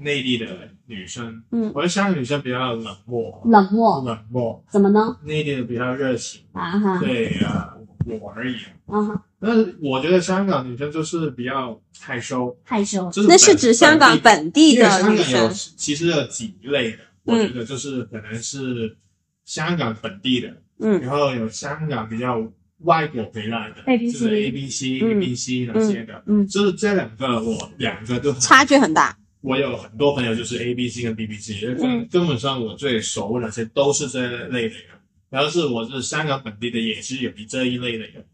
内地的女生，嗯我觉得香港女生比较冷漠，冷漠，冷漠，怎么呢？内地的比较热情。啊哈，对啊，我而已。啊哈，但是我觉得香港女生就是比较害羞，害羞，就是那是指香港本本地的女香港有生，其实有几类的，我嗯。觉得就是可能是香港本地的，嗯。然后有香港比较外国回来的 ABC 就是 A B C、嗯。A B C 那些的，嗯。就是这两个我两个都很差距很大。我有很多朋友就是 A B C 跟 B B C，根、嗯。根本上我最熟的那些都是这类的人。然后是我是香港本地的，也是有这一类的人，嗯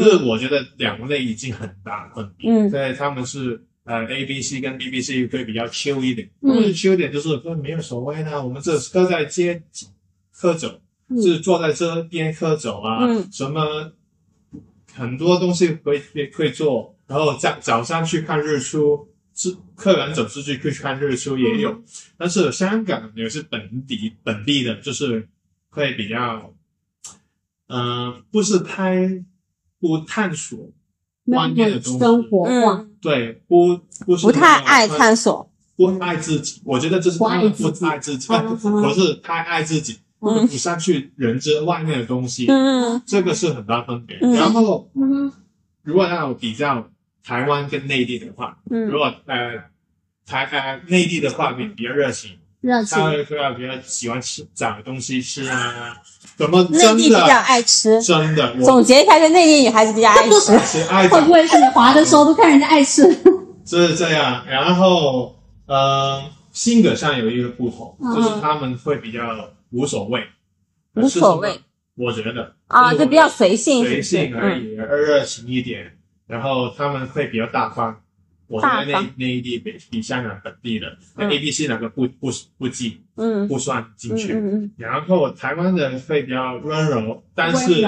就是我觉得两类已经很大分别。嗯。所以他们是呃 A B C 跟 B B C 会比较 chill 一点，嗯。他们 chill 一点就是说没有所谓的，我们这都在街喝酒，嗯。是坐在这边喝酒啊，嗯。什么很多东西会会做，然后早早上去看日出，是客人走出去去看日出也有，但是香港也是本地本地的，就是会比较，嗯、不是太不探索外面的东西，生活化，嗯，对，不不是不太爱探索。不爱自己，我觉得这是他们不爱自己，不是太爱自己，嗯。不上去认知外面的东西，嗯这个是很大分别。嗯。然后，嗯。如果让我比较台湾跟内地的话，嗯。如果呃台呃内地的话比比较热情，热情。他，会会比较喜欢吃找东西吃啊，怎么内地比较爱吃。真的，我总结一下，就内地女孩子比较爱吃。会不会是你滑的时候都看人家爱吃？是这样，然后呃，性格上有一个不同，嗯就是他们会比较无所谓，无所谓我觉得啊，就比较随性，随性而嗯已，而热情一点，然后他们会比较大方。我觉得大方内内地比比香港本地的嗯 A、B、C 两个不不不计嗯不算进嗯去，然后台湾人会比较温柔，但是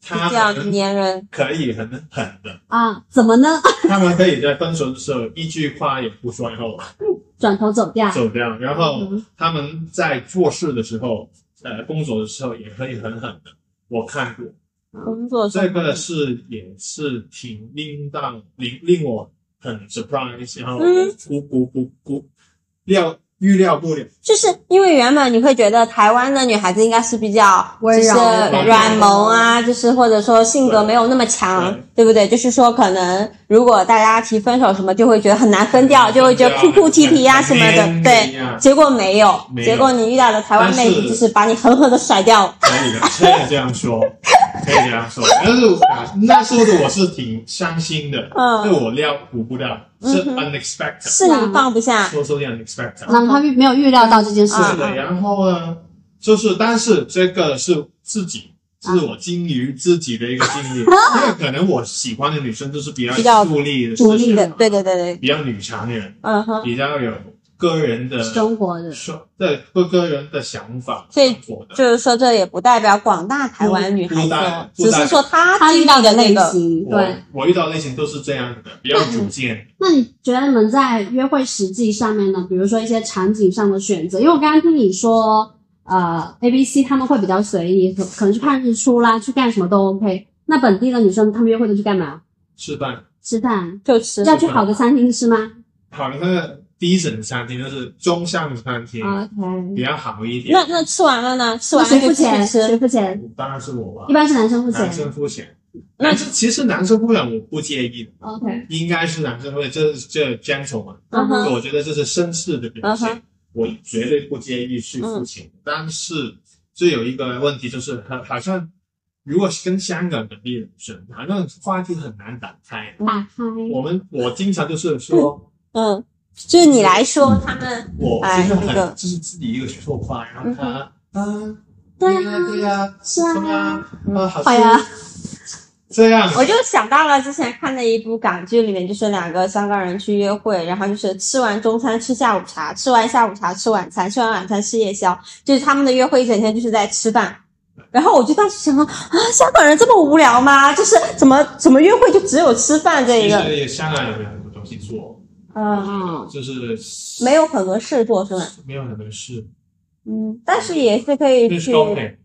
他比较们粘人。可以很狠的，啊？怎么呢？他们可以在分手的时候一句话也不说，然后 转头走掉。走掉。然后嗯他们在做事的时候，呃，工作的时候也可以很狠的。我看过，工作这个是也是挺令到令令我很 surprise，然后嗯。估估估估料预料不了。就是因为原本你会觉得台湾的女孩子应该是比较就是温柔的软萌啊，就是或者说性格没有那么强，对不对？就是说可能如果大家提分手什么，就会觉得很难分掉，就会觉得哭哭啼啼啊什么的，很对。结果没有，结果你遇到的台湾妹子就是把你狠狠的甩掉。可以的，可以这样说，可以这样说。但是啊那时候的我是挺伤心的，嗯因为我料估不到，是嗯 unexpected，是。你放不下，说说 unexpected。然后他没有预料到这件事是，的，然后呢，就是但是这个是自己。是我精于自己的一个经历，因为可能我喜欢的女生就是比较比较独立的、独立的，对对对对，比较女强人，嗯哼。比较有个人的生活的说对个个人的想法，所以就是说，这也不代表广大台湾女孩子只是说她他遇到的类的那个，型，对。我遇到类型都是这样的，比较主见。那你觉得你们在约会实际上面呢？比如说一些场景上的选择，因为我刚刚听你说，呃，A、B、C 他们会比较随意，可可能去看日出啦，去干什么都 OK。那本地的女生她们约会都去干嘛？吃饭，吃饭，就吃要去好的餐厅吃吗好的那个低省的餐厅就是中上的餐厅，比？OK。较好一点。那那吃完了呢？吃完了就继续付钱？谁。付钱？当然是我吧一，般是男生付钱男。生付钱。那这其实男生付钱我不介意的，OK。应该是男生付钱，这是这 gentleman，我觉得这是绅士的表嗯现，我绝对不介意去付钱。但是这有一个问题，就是好好像如果是跟香港本地的女生，好像话题很难打开。打开。我们我经常就是说，嗯，就是你来说，他们我哎就是很那个就是自己一个说话，然后他嗯，对对呀对呀，是啊啊啊好吃会啊，这样我就想到了之前看的一部港剧，里面就是两个香港人去约会，然后就是吃完中餐吃下午茶，吃完下午茶吃晚餐，吃完晚餐吃夜宵，就是他们的约会一整天就是在吃饭。然后我就当时想到啊，香港人这么无聊吗？就是怎么怎么约会就只有吃饭这一个？其实香港有很多东西做，嗯，就是。没有很多事做是吗？没有很多事，嗯，但是也是可以就是去，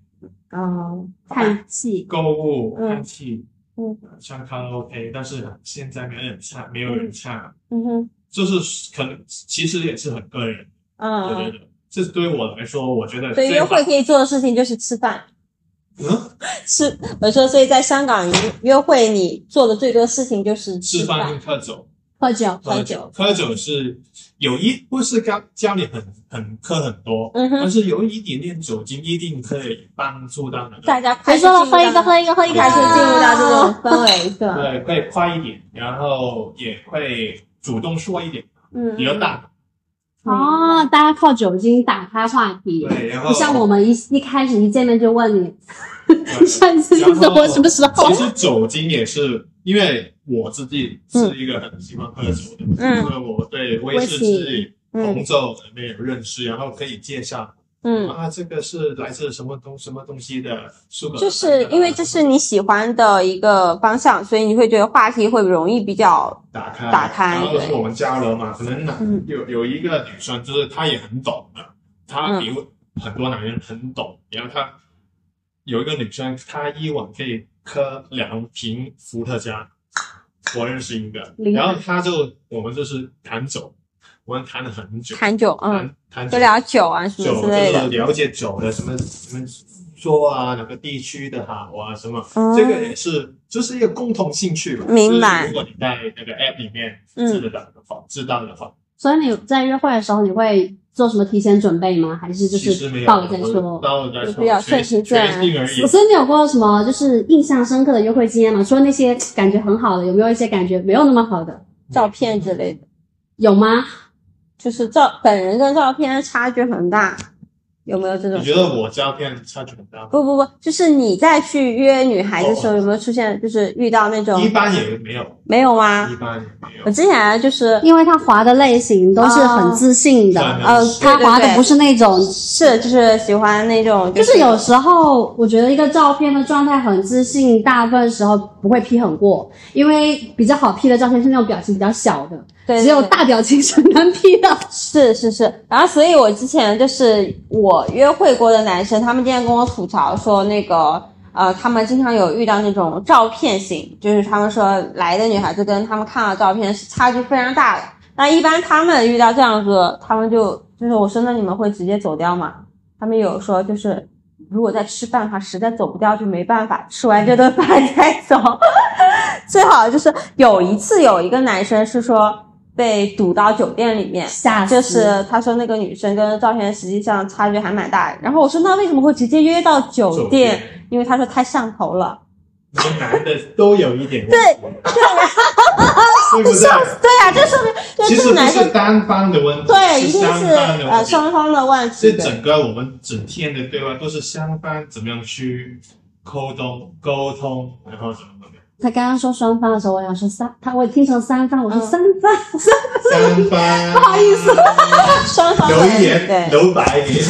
嗯，看戏，购物、嗯看戏、嗯。唱卡拉 OK，但是现在没有人唱，没有人唱，嗯哼，就是可能其实也是很个人，我觉嗯，得这对于我来说，我觉得所以约会可以做的事情就是吃饭。嗯。吃，我说，所以在香港约约会，你做的最多事情就是吃饭饭跟喝酒。喝酒，喝酒喝酒。是有一不是家家里很很喝很多，嗯哼。但是有一点点酒精一定可以帮助到那个，大家快别说了，喝一个，喝一个，喝一个，开始进入到这种氛围，对吧？对，会快一点，然后也会主动说一点，嗯，比较大，哦，大家靠酒精打开话题，对，然后不像我们一一开始一见面就问你，对 上一次是什么什么时候？其？实酒精也是，因为我自己是一个很喜欢喝酒的，嗯。因为我对威士忌、嗯。红酒没有认识，然后可以介绍。嗯，啊，这个是来自什么东什么东西的 sugar，就是因为这是你喜欢的一个方向，所以你会觉得话题会容易比较，打开打开然后就是我们家人嘛，可能男嗯。有有一个女生，就是她也很懂的，她嗯比很多男人很懂，然后她有一个女生，她一晚可以喝两瓶伏特加，我认识一个，然后他就我们就是谈酒，我们谈了很久，谈酒，嗯，谈谈酒。就聊酒啊什酒么之类的，就是了解酒的什么什么说啊，哪个地区的好啊，什么、嗯。这个也是就是一个共同兴趣吧。明白。就是如果你在那个 app 里面嗯。知道的话，知道的话，所以你在约会的时候，你会做什么提前准备吗？还是就是到了再说？到了再说，比较顺其自然随性。所以你有过什么就是印象深刻的约会经验吗？除了那些感觉很好的，有没有一些感觉没有那么好的？照片之类的，有吗？就是照本人跟照片差距很大，有没有这种你？觉得我照片差距很大吗？不不不，就是你在去约女孩子的时候，有没有出现就是遇到那种一般也没有，没有吗一？般没有我。之前就是因为他滑的类型都是很自信的，哦呃，他滑的不是那种，是就是喜欢那种就是有时候我觉得一个照片的状态很自信，大部分时候不会 P 很过，因为比较好 P 的照片是那种表情比较小的，对只有大表情是难 P 的。是是是，然后所以我之前就是我约会过的男生，他们今天跟我吐槽说那个呃，他们经常有遇到那种照片型，就是他们说来的女孩子跟他们看到照片是差距非常大的。那一般他们遇到这样子，他们就就是我说那你们会直接走掉吗？他们有说就是如果在吃饭的话，实在走不掉就没办法，吃完这顿饭 再走。最好就是有一次有一个男生是说被堵到酒店里面，吓死就是他说那个女生跟照片实际上差距还蛮大。然后我说那为什么会直接约到酒酒店？因为他说太上头了。你们男的都有一点问题，对对不对？对呀、这说明就其实不是男生是单方的问题，对一定双是。呃双方的问题是的。整个我们整天的对话都是双方怎么样去沟通、沟通，然后怎么怎么样。他刚刚说双方的时候，我想说三，他我听成三方，我说嗯三方，三方，不好意思，双方的留一点，对。留白一点。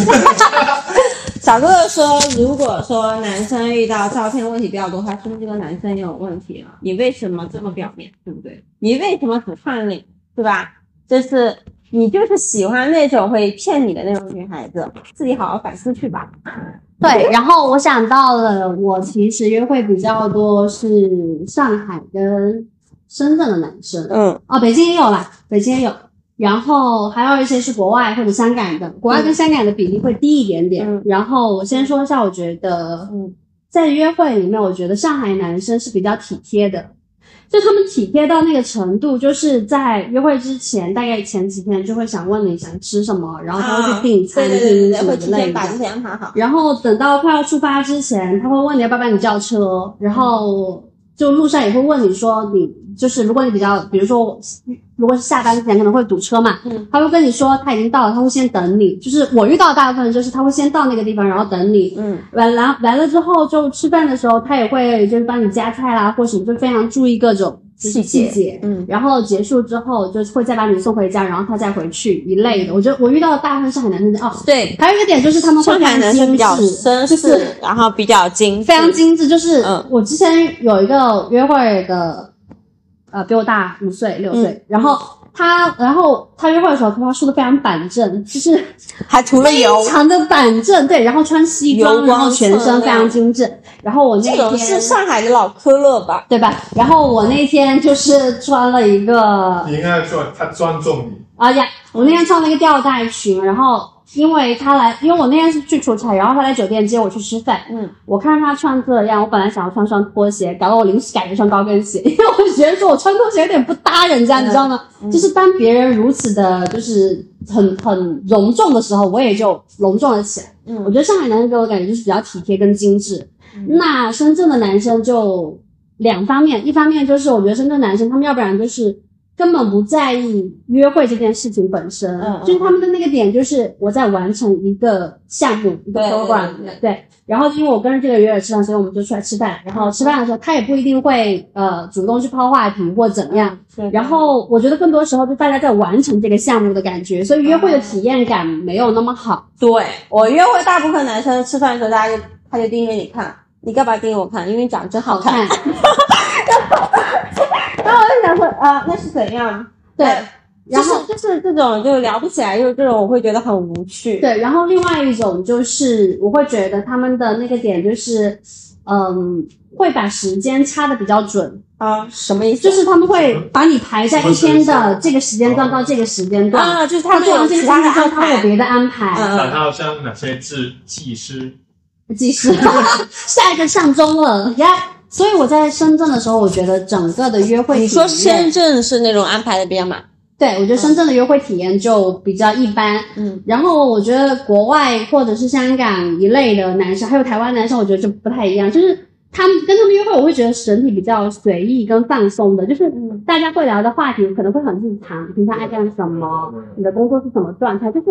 小哥哥说，如果说男生遇到照片问题比较多，他说明这个男生也有问题了。你为什么这么表面，对不对？你为什么只看脸，对吧？就是你就是喜欢那种会骗你的那种女孩子，自己好好反思去吧。对，然后我想到了，我其实约会比较多是上海跟深圳的男生，嗯。哦，北京也有啦，北京也有，然后还有一些是国外或者香港的，国外跟香港的比例会低一点点。嗯。然后我先说一下，我觉得嗯。在约会里面，我觉得上海男生是比较体贴的，就他们体贴到那个程度，就是在约会之前，大概前几天就会想问你想吃什么，然后他会去订餐厅什么会之类的。然后等到快要出发之前，他会问你要不要帮你叫车，然后就路上也会问你说你就是如果你比较，比如说如果是下班之前可能会堵车嘛，嗯他会跟你说他已经到了，他会先等你。就是我遇到大部分就是他会先到那个地方，然后等你。嗯完完完了之后，就吃饭的时候，他也会就是帮你夹菜啦，或什么，就非常注意各种细节细节。嗯然后结束之后，就会再把你送回家，然后他再回去一类的。我觉得我遇到的大部分上海男生哦，对，还有一个点就是他们会上海非常精男生比较致绅士，就是然后比较精致，非常精致。就是嗯我之前有一个约会的，呃，比我大五岁六岁，然后他，然后他约会的时候头发梳的非常板正，就是 还涂了油非，常的板正，对，然后穿西装，然后全身非常精致。然后我那天是上海的老科勒吧？对吧？然后我那天就是穿了一个你应该说他尊重你，啊呀，我那天穿了一个吊带裙，然后因为他来，因为我那天是去出差，然后他来酒店接我去吃饭。嗯，我看他穿这样，我本来想要穿双拖鞋，搞得我临时改了一双高跟鞋，因为我觉得说我穿拖鞋有点不搭人家，你知道吗？就是当别人如此的，就是很很隆重的时候，我也就隆重了起来。嗯我觉得上海男生给我感觉就是比较体贴跟精致，那深圳的男生就两方面，一方面就是我觉得深圳男生他们要不然就是根本不在意约会这件事情本身，嗯嗯就是他们的那个点就是我在完成一个项目一个对对 program，对对。然后因为我跟着这个约尔吃饭，所以我们就出来吃饭。然后吃饭的时候，他也不一定会呃主动去抛话题或怎么样。对然后我觉得更多时候就大家在完成这个项目的感觉，所以约会的体验感没有那么好。对我约会，大部分男生吃饭的时候，大家就他就盯着你看，你干嘛盯着我看？因为你长得真好看。看，然后我就想说啊、那是怎样？对。就然后是就是这种就聊不起来，就是这种我会觉得很无趣。对，然后另外一种就是，我会觉得他们的那个点就是，嗯，会把时间掐的比较准，啊，什么意思？就是他们会把你排在一天的这个时间段到这个时间段，啊，就是他他做完这个事情之后，他的安排。他有别的安排，嗯反倒像哪些技技师，技师，下一个上钟了呀。所以我在深圳的时候，我觉得整个的约会体验，你说深圳是那种安排的比较满，对我觉得深圳的约会体验就比较一般，嗯，然后我觉得国外或者是香港一类的男生，还有台湾男生，我觉得就不太一样，就是他们跟他们约会，我会觉得整体比较随意跟放松的，就是大家会聊的话题可能会很日常，平常爱干什么，你的工作是什么状态，就是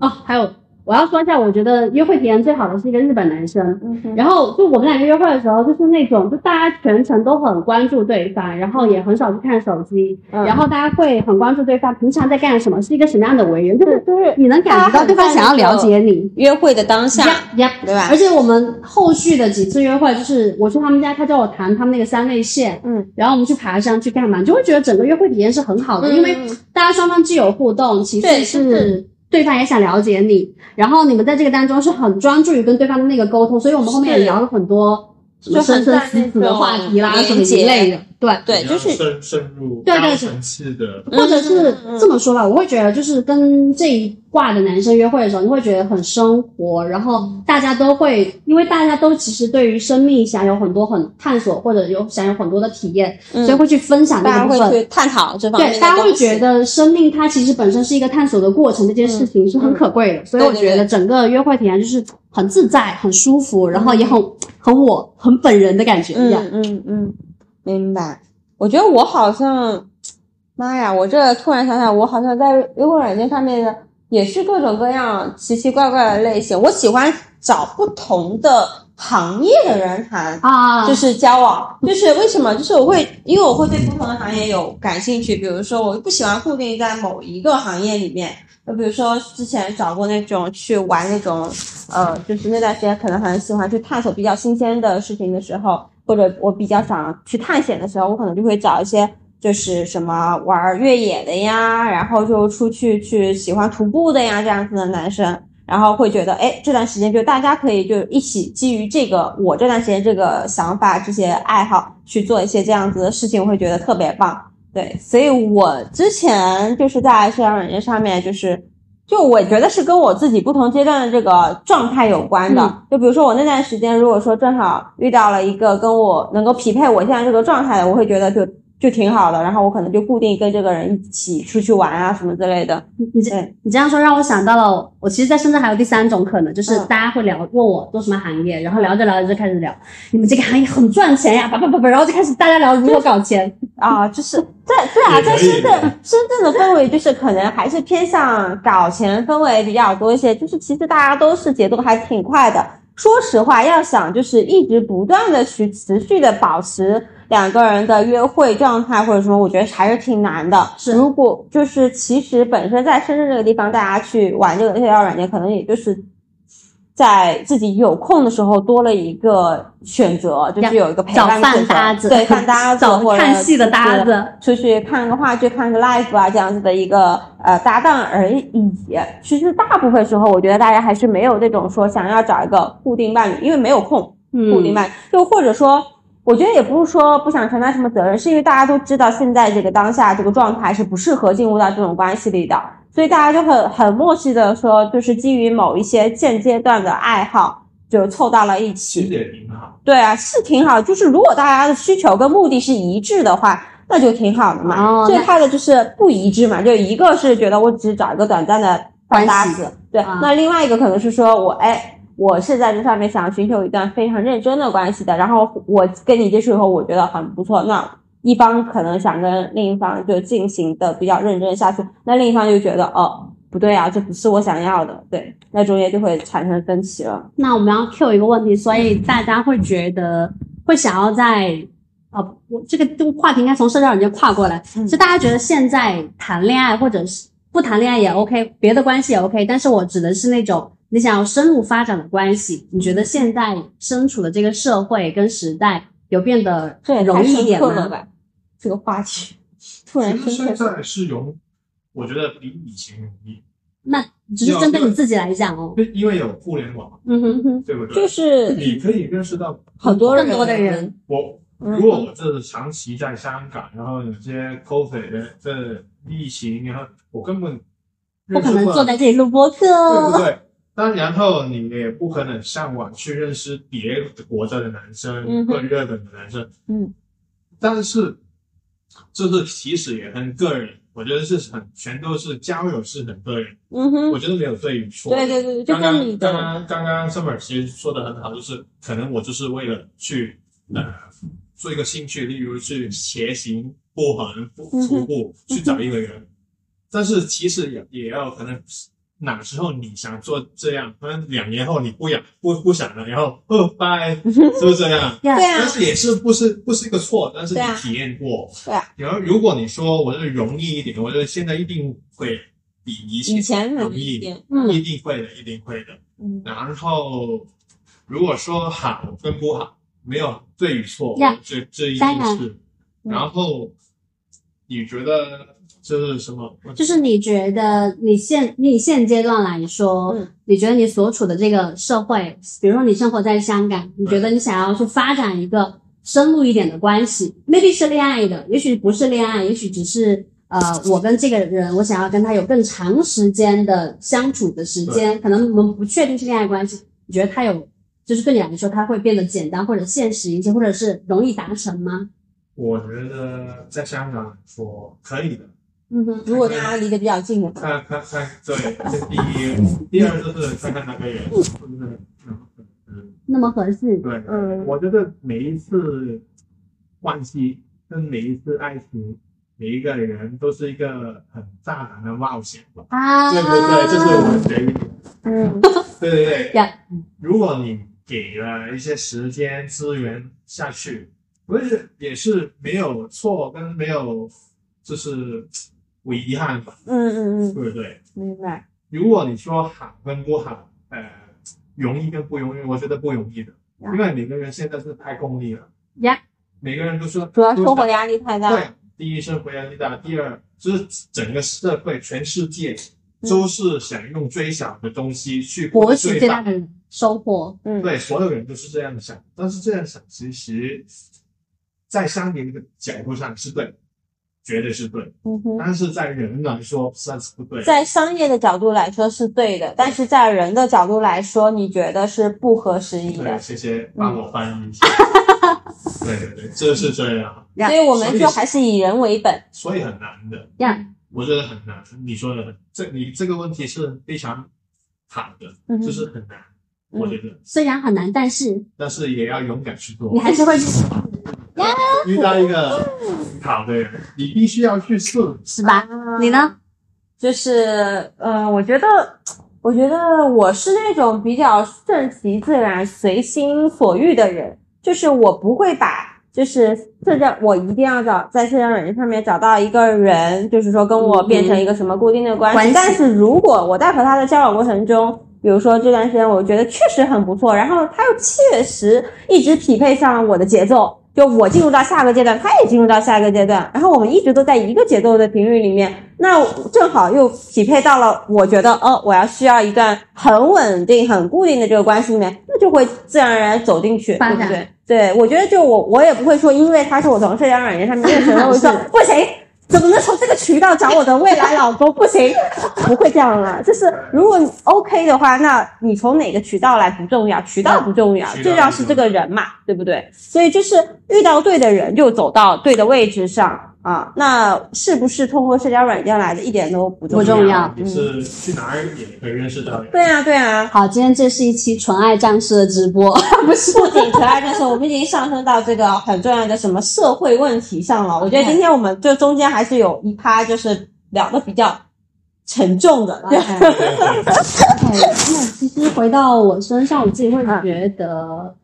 哦，还有我要说一下，我觉得约会体验最好的是一个日本男生，嗯然后就我们两个约会的时候，就是那种就大家全程都很关注对方，然后也很少去看手机，嗯。然后大家会很关注对方平常在干什么，是一个什么样的为人，就是就是你能感觉到对方想要了解你。约会的当下，呀，对吧？而？且我们后续的几次约会，就是我去他们家，他叫我谈他们那个三味线，嗯，然后我们去爬山去干嘛，就会觉得整个约会体验是很好的，嗯因为大家双方既有互动，其次是对方也想了解你，然后你们在这个当中是很专注于跟对方的那个沟通，所以我们后面也聊了很多什么就很生生在死死的话题啦，什么一类的，对。对，就是深深入对层次的，或者是这么说吧，我会觉得就是跟这一挂的男生约会的时候，你会觉得很生活，然后大家都会，因为大家都其实对于生命想有很多很探索，或者有想有很多的体验，嗯。所以会去分享大家会这部分。去探讨这方面对，大家会觉得生命它其实本身是一个探索的过程，这件事情是很可贵的，所以我觉得整个约会体验就是很自在、很舒服，然后也很很我、很本人的感觉一样。嗯嗯嗯，明白。我觉得我好像，妈呀，我这突然想想，我好像在约会软件上面的也是各种各样奇奇怪怪的类型。我喜欢找不同的行业的人谈，啊，就是交往，就是为什么？就是我会，因为我会对不同的行业有感兴趣。比如说，我不喜欢固定在某一个行业里面。就比如说之前找过那种去玩那种，呃，就是那段时间可能很喜欢去探索比较新鲜的事情的时候，或者我比较想去探险的时候，我可能就会找一些就是什么玩越野的呀，然后就出去去喜欢徒步的呀这样子的男生。然后会觉得，哎，这段时间就大家可以就一起基于这个我这段时间这个想法、这些爱好去做一些这样子的事情，我会觉得特别棒。对，所以我之前就是在社交软件上面，就是就我觉得是跟我自己不同阶段的这个状态有关的。嗯就比如说我那段时间，如果说正好遇到了一个跟我能够匹配我现在这个状态的，我会觉得就就挺好的。然后我可能就固定跟这个人一起出去玩啊什么之类的。你你这你这样说让我想到了，我其实，在深圳还有第三种可能，就是嗯大家会聊问我做什么行业，然后聊着聊着就开始聊，你们这个行业很赚钱呀，叭叭叭叭，然后就开始大家聊如何搞钱。啊，就是在对啊，在深圳，深圳的氛围就是可能还是偏向搞钱氛围比较多一些。就是其实大家都是节奏还挺快的。说实话，要想就是一直不断的去持续的保持两个人的约会状态或者什么，我觉得还是挺难的。是如果就是其实本身在深圳这个地方，大家去玩这个社交软件，可能也就是在自己有空的时候多了一个选择，就是有一个陪伴的选择搭子，对 饭搭子或者看戏的搭子，出去看个话剧、看个 live 啊，这样子的一个呃搭档而已。其实大部分时候，我觉得大家还是没有那种说想要找一个固定伴侣，因为没有空固定嗯，伴侣，就或者说。我觉得也不是说不想承担什么责任，是因为大家都知道现在这个当下这个状态是不适合进入到这种关系里的，所以大家就很很默契的说，就是基于某一些现阶段的爱好，就凑到了一起。其实也挺好。对啊，是挺好。就是如果大家的需求跟目的是一致的话，那就挺好的嘛。哦最怕的就是不一致嘛，就一个是觉得我只是找一个短暂的饭搭子，对。啊那另外一个可能是说我哎，我是在这上面想寻求一段非常认真的关系的，然后我跟你接触以后，我觉得很不错，那一方可能想跟另一方就进行的比较认真下去，那另一方就觉得哦。不对啊，这不是我想要的，对，那中间就会产生分歧了。那我们要 Q 一个问题，所以大家会觉得会想要在呃，我这个这个话题应该从社交软件跨过来，嗯就大家觉得现在谈恋爱或者是不谈恋爱也 OK，别的关系也 OK，但是我指的是那种你想要深入发展的关系，你觉得现在身处的这个社会跟时代有变得容易一点吗？这个话题突然其实现。在是容，我觉得比以前容易，那只是针对你自己来讲哦，因为有互联网，嗯哼哼，对不对？就是你可以认识到很多更多的人，我嗯如果我这是长期在香港，然后有些 COVID 的这疫情，然后我根本不可能坐在这里录播客对哦不。对？但然后你也不可能上网去认识别的国家的男生或日本的男生，嗯，但是这是其实也很个人，我觉得是很全都是交友是很个人，嗯哼。我，觉得没有对与错。对对对，就刚跟你刚刚刚刚刚 Summer 其实说的很好，就是可能我就是为了去呃做一个兴趣，例如去斜行、步行、步嗯哼。徒步去找一个人，但是其实也也要可能哪时候你想做这样，可能两年后你不想不不想了，然后哦拜，是不是这样？对啊但是也是不是不是一个错，但是你体验过，对啊。然后如果你说我是容易一点，我觉得现在一定会比以前容容易一，点，嗯一定会的，一定会的。嗯然后如果说好跟不好，没有对与错，这这一定是。然后你觉得这是什么？就是你觉得你现你现阶段来说，嗯你觉得你所处的这个社会，比如说你生活在香港，你觉得你想要去发展一个深入一点的关系，maybe 是恋爱的，也许不是恋爱，也许只是呃，我跟这个人，我想要跟他有更长时间的相处的时间，可能我们不确定是恋爱关系，你觉得他有，就是对你来说，他会变得简单或者现实一些，或者是容易达成吗？我觉得在香港来说可以的。嗯哼，如果大家离得比较近的话，看看看，对，这第一，第二就是看看那个人是不是嗯那么合适，对，嗯我觉得每一次关系跟每一次爱情，每一个人都是一个很大胆的冒险吧。啊，对对对，这是我觉得。嗯 对对对如果你给了一些时间资源下去，不是也是没有错跟没有就是 无遗憾吧，嗯嗯嗯，对不对？明白。如果你说好跟不好，呃，容易跟不容易，我觉得不容易的，因为每个人现在是太功利了，呀，每个人都说主要生活都压力太大。对，第一生活压力大，第二就是整个社会全世界都是想用最小的东西去获博取最大的收获。嗯，对，所有人都是这样想，但是这样想其实，在商业的角度上是对，绝对是对，嗯哼。但是在人来说算是不对。在商业的角度来说是对的，但是在人的角度来说，你觉得是不合时宜对，的。谢谢帮我翻译一下。对对对，这是这样，呀所以我们就还是以人为本。所以很难的，呀，我觉得很难。你说的很，这你这个问题是非常好的，嗯就是很难，我觉得，虽然很难，但是但是也要勇敢去做你。还是会去，遇到一个好的人，你必须要去试。是吧？你呢？就是呃，我觉得，我觉得我是那种比较顺其自然、随心所欲的人，就是我不会把。就是社交，我一定要找在社交软件上面找到一个人，就是说跟我变成一个什么固定的关系。关系但是如果我在和他的交往过程中，比如说这段时间我觉得确实很不错，然后他又确实一直匹配上了我的节奏。就我进入到下个阶段，他也进入到下一个阶段，然后我们一直都在一个节奏的频率里面，那正好又匹配到了，我觉得，哦，我要需要一段很稳定、很固定的这个关系里面，那就会自然而然走进去，对不对？对，我觉得就我我也不会说，因为他是我从社交软件上面认识的，我说 不行。怎么能从这个渠道找我的未来老公？不行，不会这样啊。就是如果 OK 的话，那你从哪个渠道来不重要，渠道不重要，最重要是这个人嘛，对不对？所以就是遇到对的人，就走到对的位置上。啊，那是不是通过社交软件来的，一点都不重要。你是去哪儿也可以认识到。对啊，对啊。好，今天这是一期纯爱战士的直播，不是不仅纯爱战士，我们已经上升到这个很重要的什么社会问题上了。我觉得今天我们就中间还是有一趴，就是聊的比较沉重的。对。那其实回到我身上，我自己会觉得，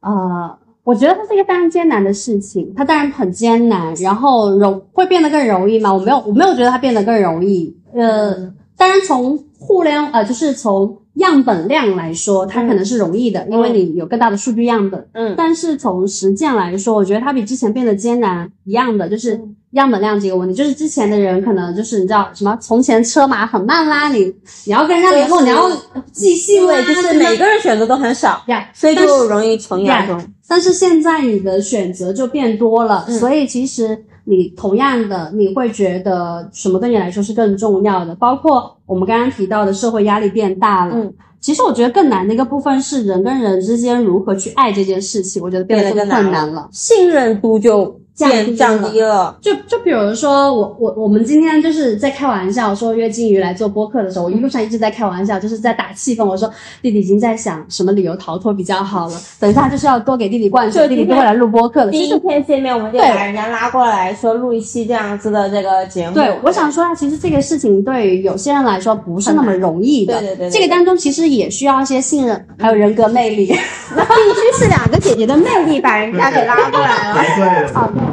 啊。我觉得它是一个非常艰难的事情，它当然很艰难，然后容会变得更容易吗？我没有，我没有觉得它变得更容易。呃，当然从互联呃，就是从样本量来说，它可能是容易的，因为你有更大的数据样本。嗯，但是从实践来说，我觉得它比之前变得艰难一样的，就是。样本量这个问题，就是之前的人可能就是你知道什么？从前车马很慢啦，你你要跟人家联络，你要寄信对，就是每个人选择都很少呀，所以就容易从亚中。但是现在你的选择就变多了，所以其实你同样的你会觉得什么对你来说是更重要的？包括我们刚刚提到的社会压力变大了。嗯，其实我觉得更难的一个部分是人跟人之间如何去爱这件事情，我觉得变得更困难了，信任度就。降降低了，就就比如说我我我们今天就是在开玩笑说约金鱼来做播客的时候，我一路上一直在开玩笑，就是在打气氛。我说弟弟已经在想什么理由逃脱比较好了，等一下就是要多给弟弟灌输，弟弟都会来录播客的。第一天见面我们就把人家拉过来说录一期这样子的这个节目。对，我想说啊，其实这个事情对于有些人来说不是那么容易的。对对对，这个当中其实也需要一些信任，还有人格魅力。那必须是两个姐姐的魅力把人家给拉过来了。好的。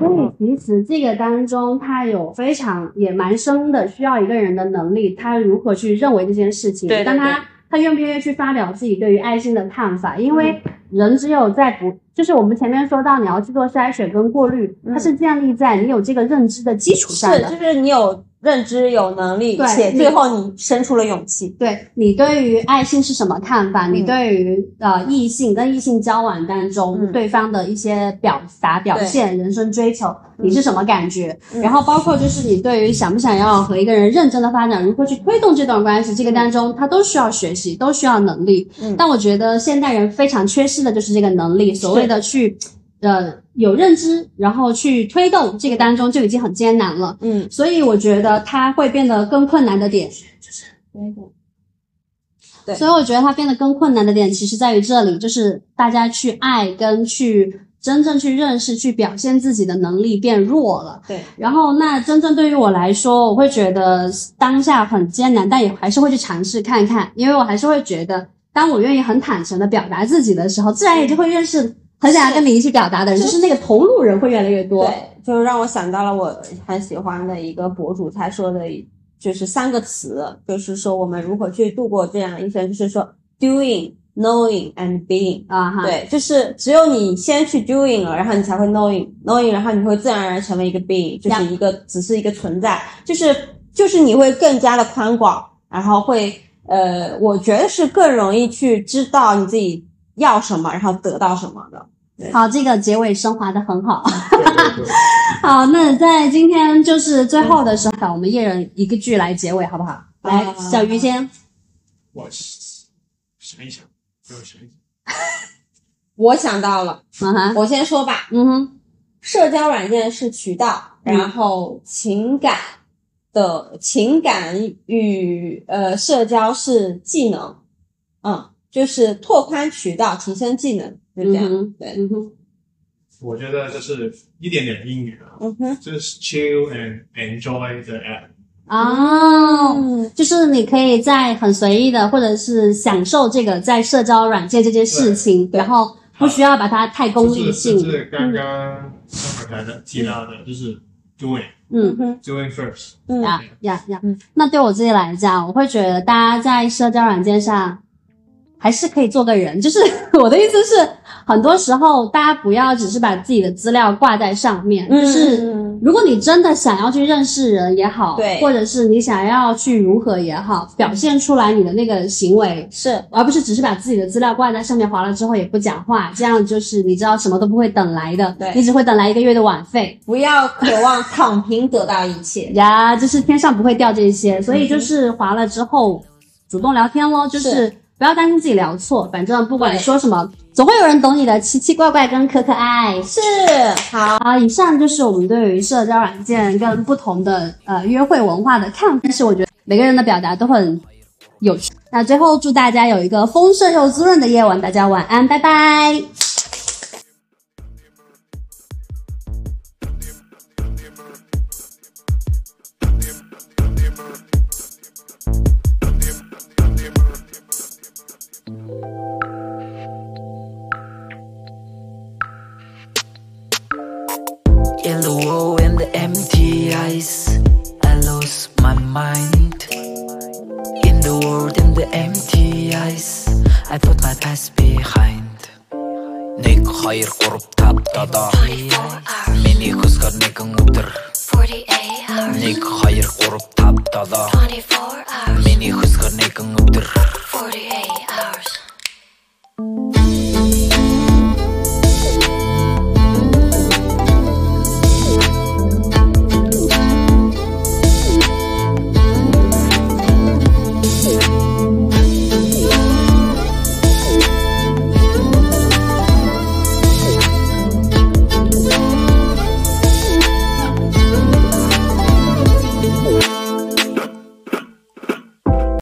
所以其实这个当中，它有非常也蛮深的，需要一个人的能力，他如何去认为这件事情，对，但他他愿不愿意去发表自己对于爱心的看法？因为人只有在不，就是我们前面说到你要去做筛选跟过滤，它是建立在你有这个认知的基础上的，是，就是你有。认知有能力，且最后你生出了勇气。对你对于爱性是什么看法？你对于呃异性跟异性交往当中对方的一些表达表现、人生追求，你是什么感觉？然后包括就是你对于想不想要和一个人认真的发展，如何去推动这段关系，这个当中他都需要学习，都需要能力。但我觉得现代人非常缺失的就是这个能力，所谓的去。呃，有认知，然后去推动这个当中就已经很艰难了。嗯，所以我觉得它会变得更困难的点，就是对，所以我觉得它变得更困难的点，其实在于这里，就是大家去爱跟去真正去认识、去表现自己的能力变弱了。对，然后那真正对于我来说，我会觉得当下很艰难，但也还是会去尝试看看，因为我还是会觉得，当我愿意很坦诚的表达自己的时候，自然也就会认识。很想要跟你一起表达的人，就是那个投入人会越来越多。对，就让我想到了我很喜欢的一个博主，他说的就是三个词，就是说我们如何去度过这样一生，就是说 doing, knowing and being 啊哈。对，就是只有你先去 doing 了，然后你才会 knowing，knowing，然后你会自然而然成为一个 being，就是一个只是一个存在，就是就是你会更加的宽广，然后会呃，我觉得是更容易去知道你自己。要什么，然后得到什么的。好，这个结尾升华的很好。好，那在今天就是最后的时候，我们一人一个句来结尾，好不好？来，小鱼先。我想一想，给我想一想。我想到了，嗯哼，我先说吧。嗯哼，社交软件是渠道，然后情感的情感与呃社交是技能。嗯。就是拓宽渠道，提升技能，就这样。对，嗯。我觉得就是一点点英语啊，嗯哼，就是 chill and enjoy the app。哦，就是你可以在很随意的，或者是享受这个在社交软件这件事情，然后不需要把它太功利性。就是刚刚上面台的提到的，就是 doing，嗯。哼，doing first。嗯呀呀呀嗯！那对我自己来讲，我会觉得大家在社交软件上还是可以做个人。就是我的意思是，很多时候大家不要只是把自己的资料挂在上面，嗯就是嗯如果你真的想要去认识人也好，对或者是你想要去如何也好，表现出来你的那个行为。是而不是只是把自己的资料挂在上面，划了之后也不讲话，这样就是你知道什么都不会等来的，对你只会等来一个月的晚费。不要渴望躺平得到一切。呀，就是天上不会掉这些，所以就是划了之后主动聊天咯，就是是不要担心自己聊错，反正不管你说什么，总会有人懂你的奇奇怪怪跟可可爱。是好，好，以上就是我们对于社交软件跟不同的呃约会文化的看法，但是我觉得每个人的表达都很有趣。那最后祝大家有一个丰盛又滋润的夜晚，大家晚安，拜拜。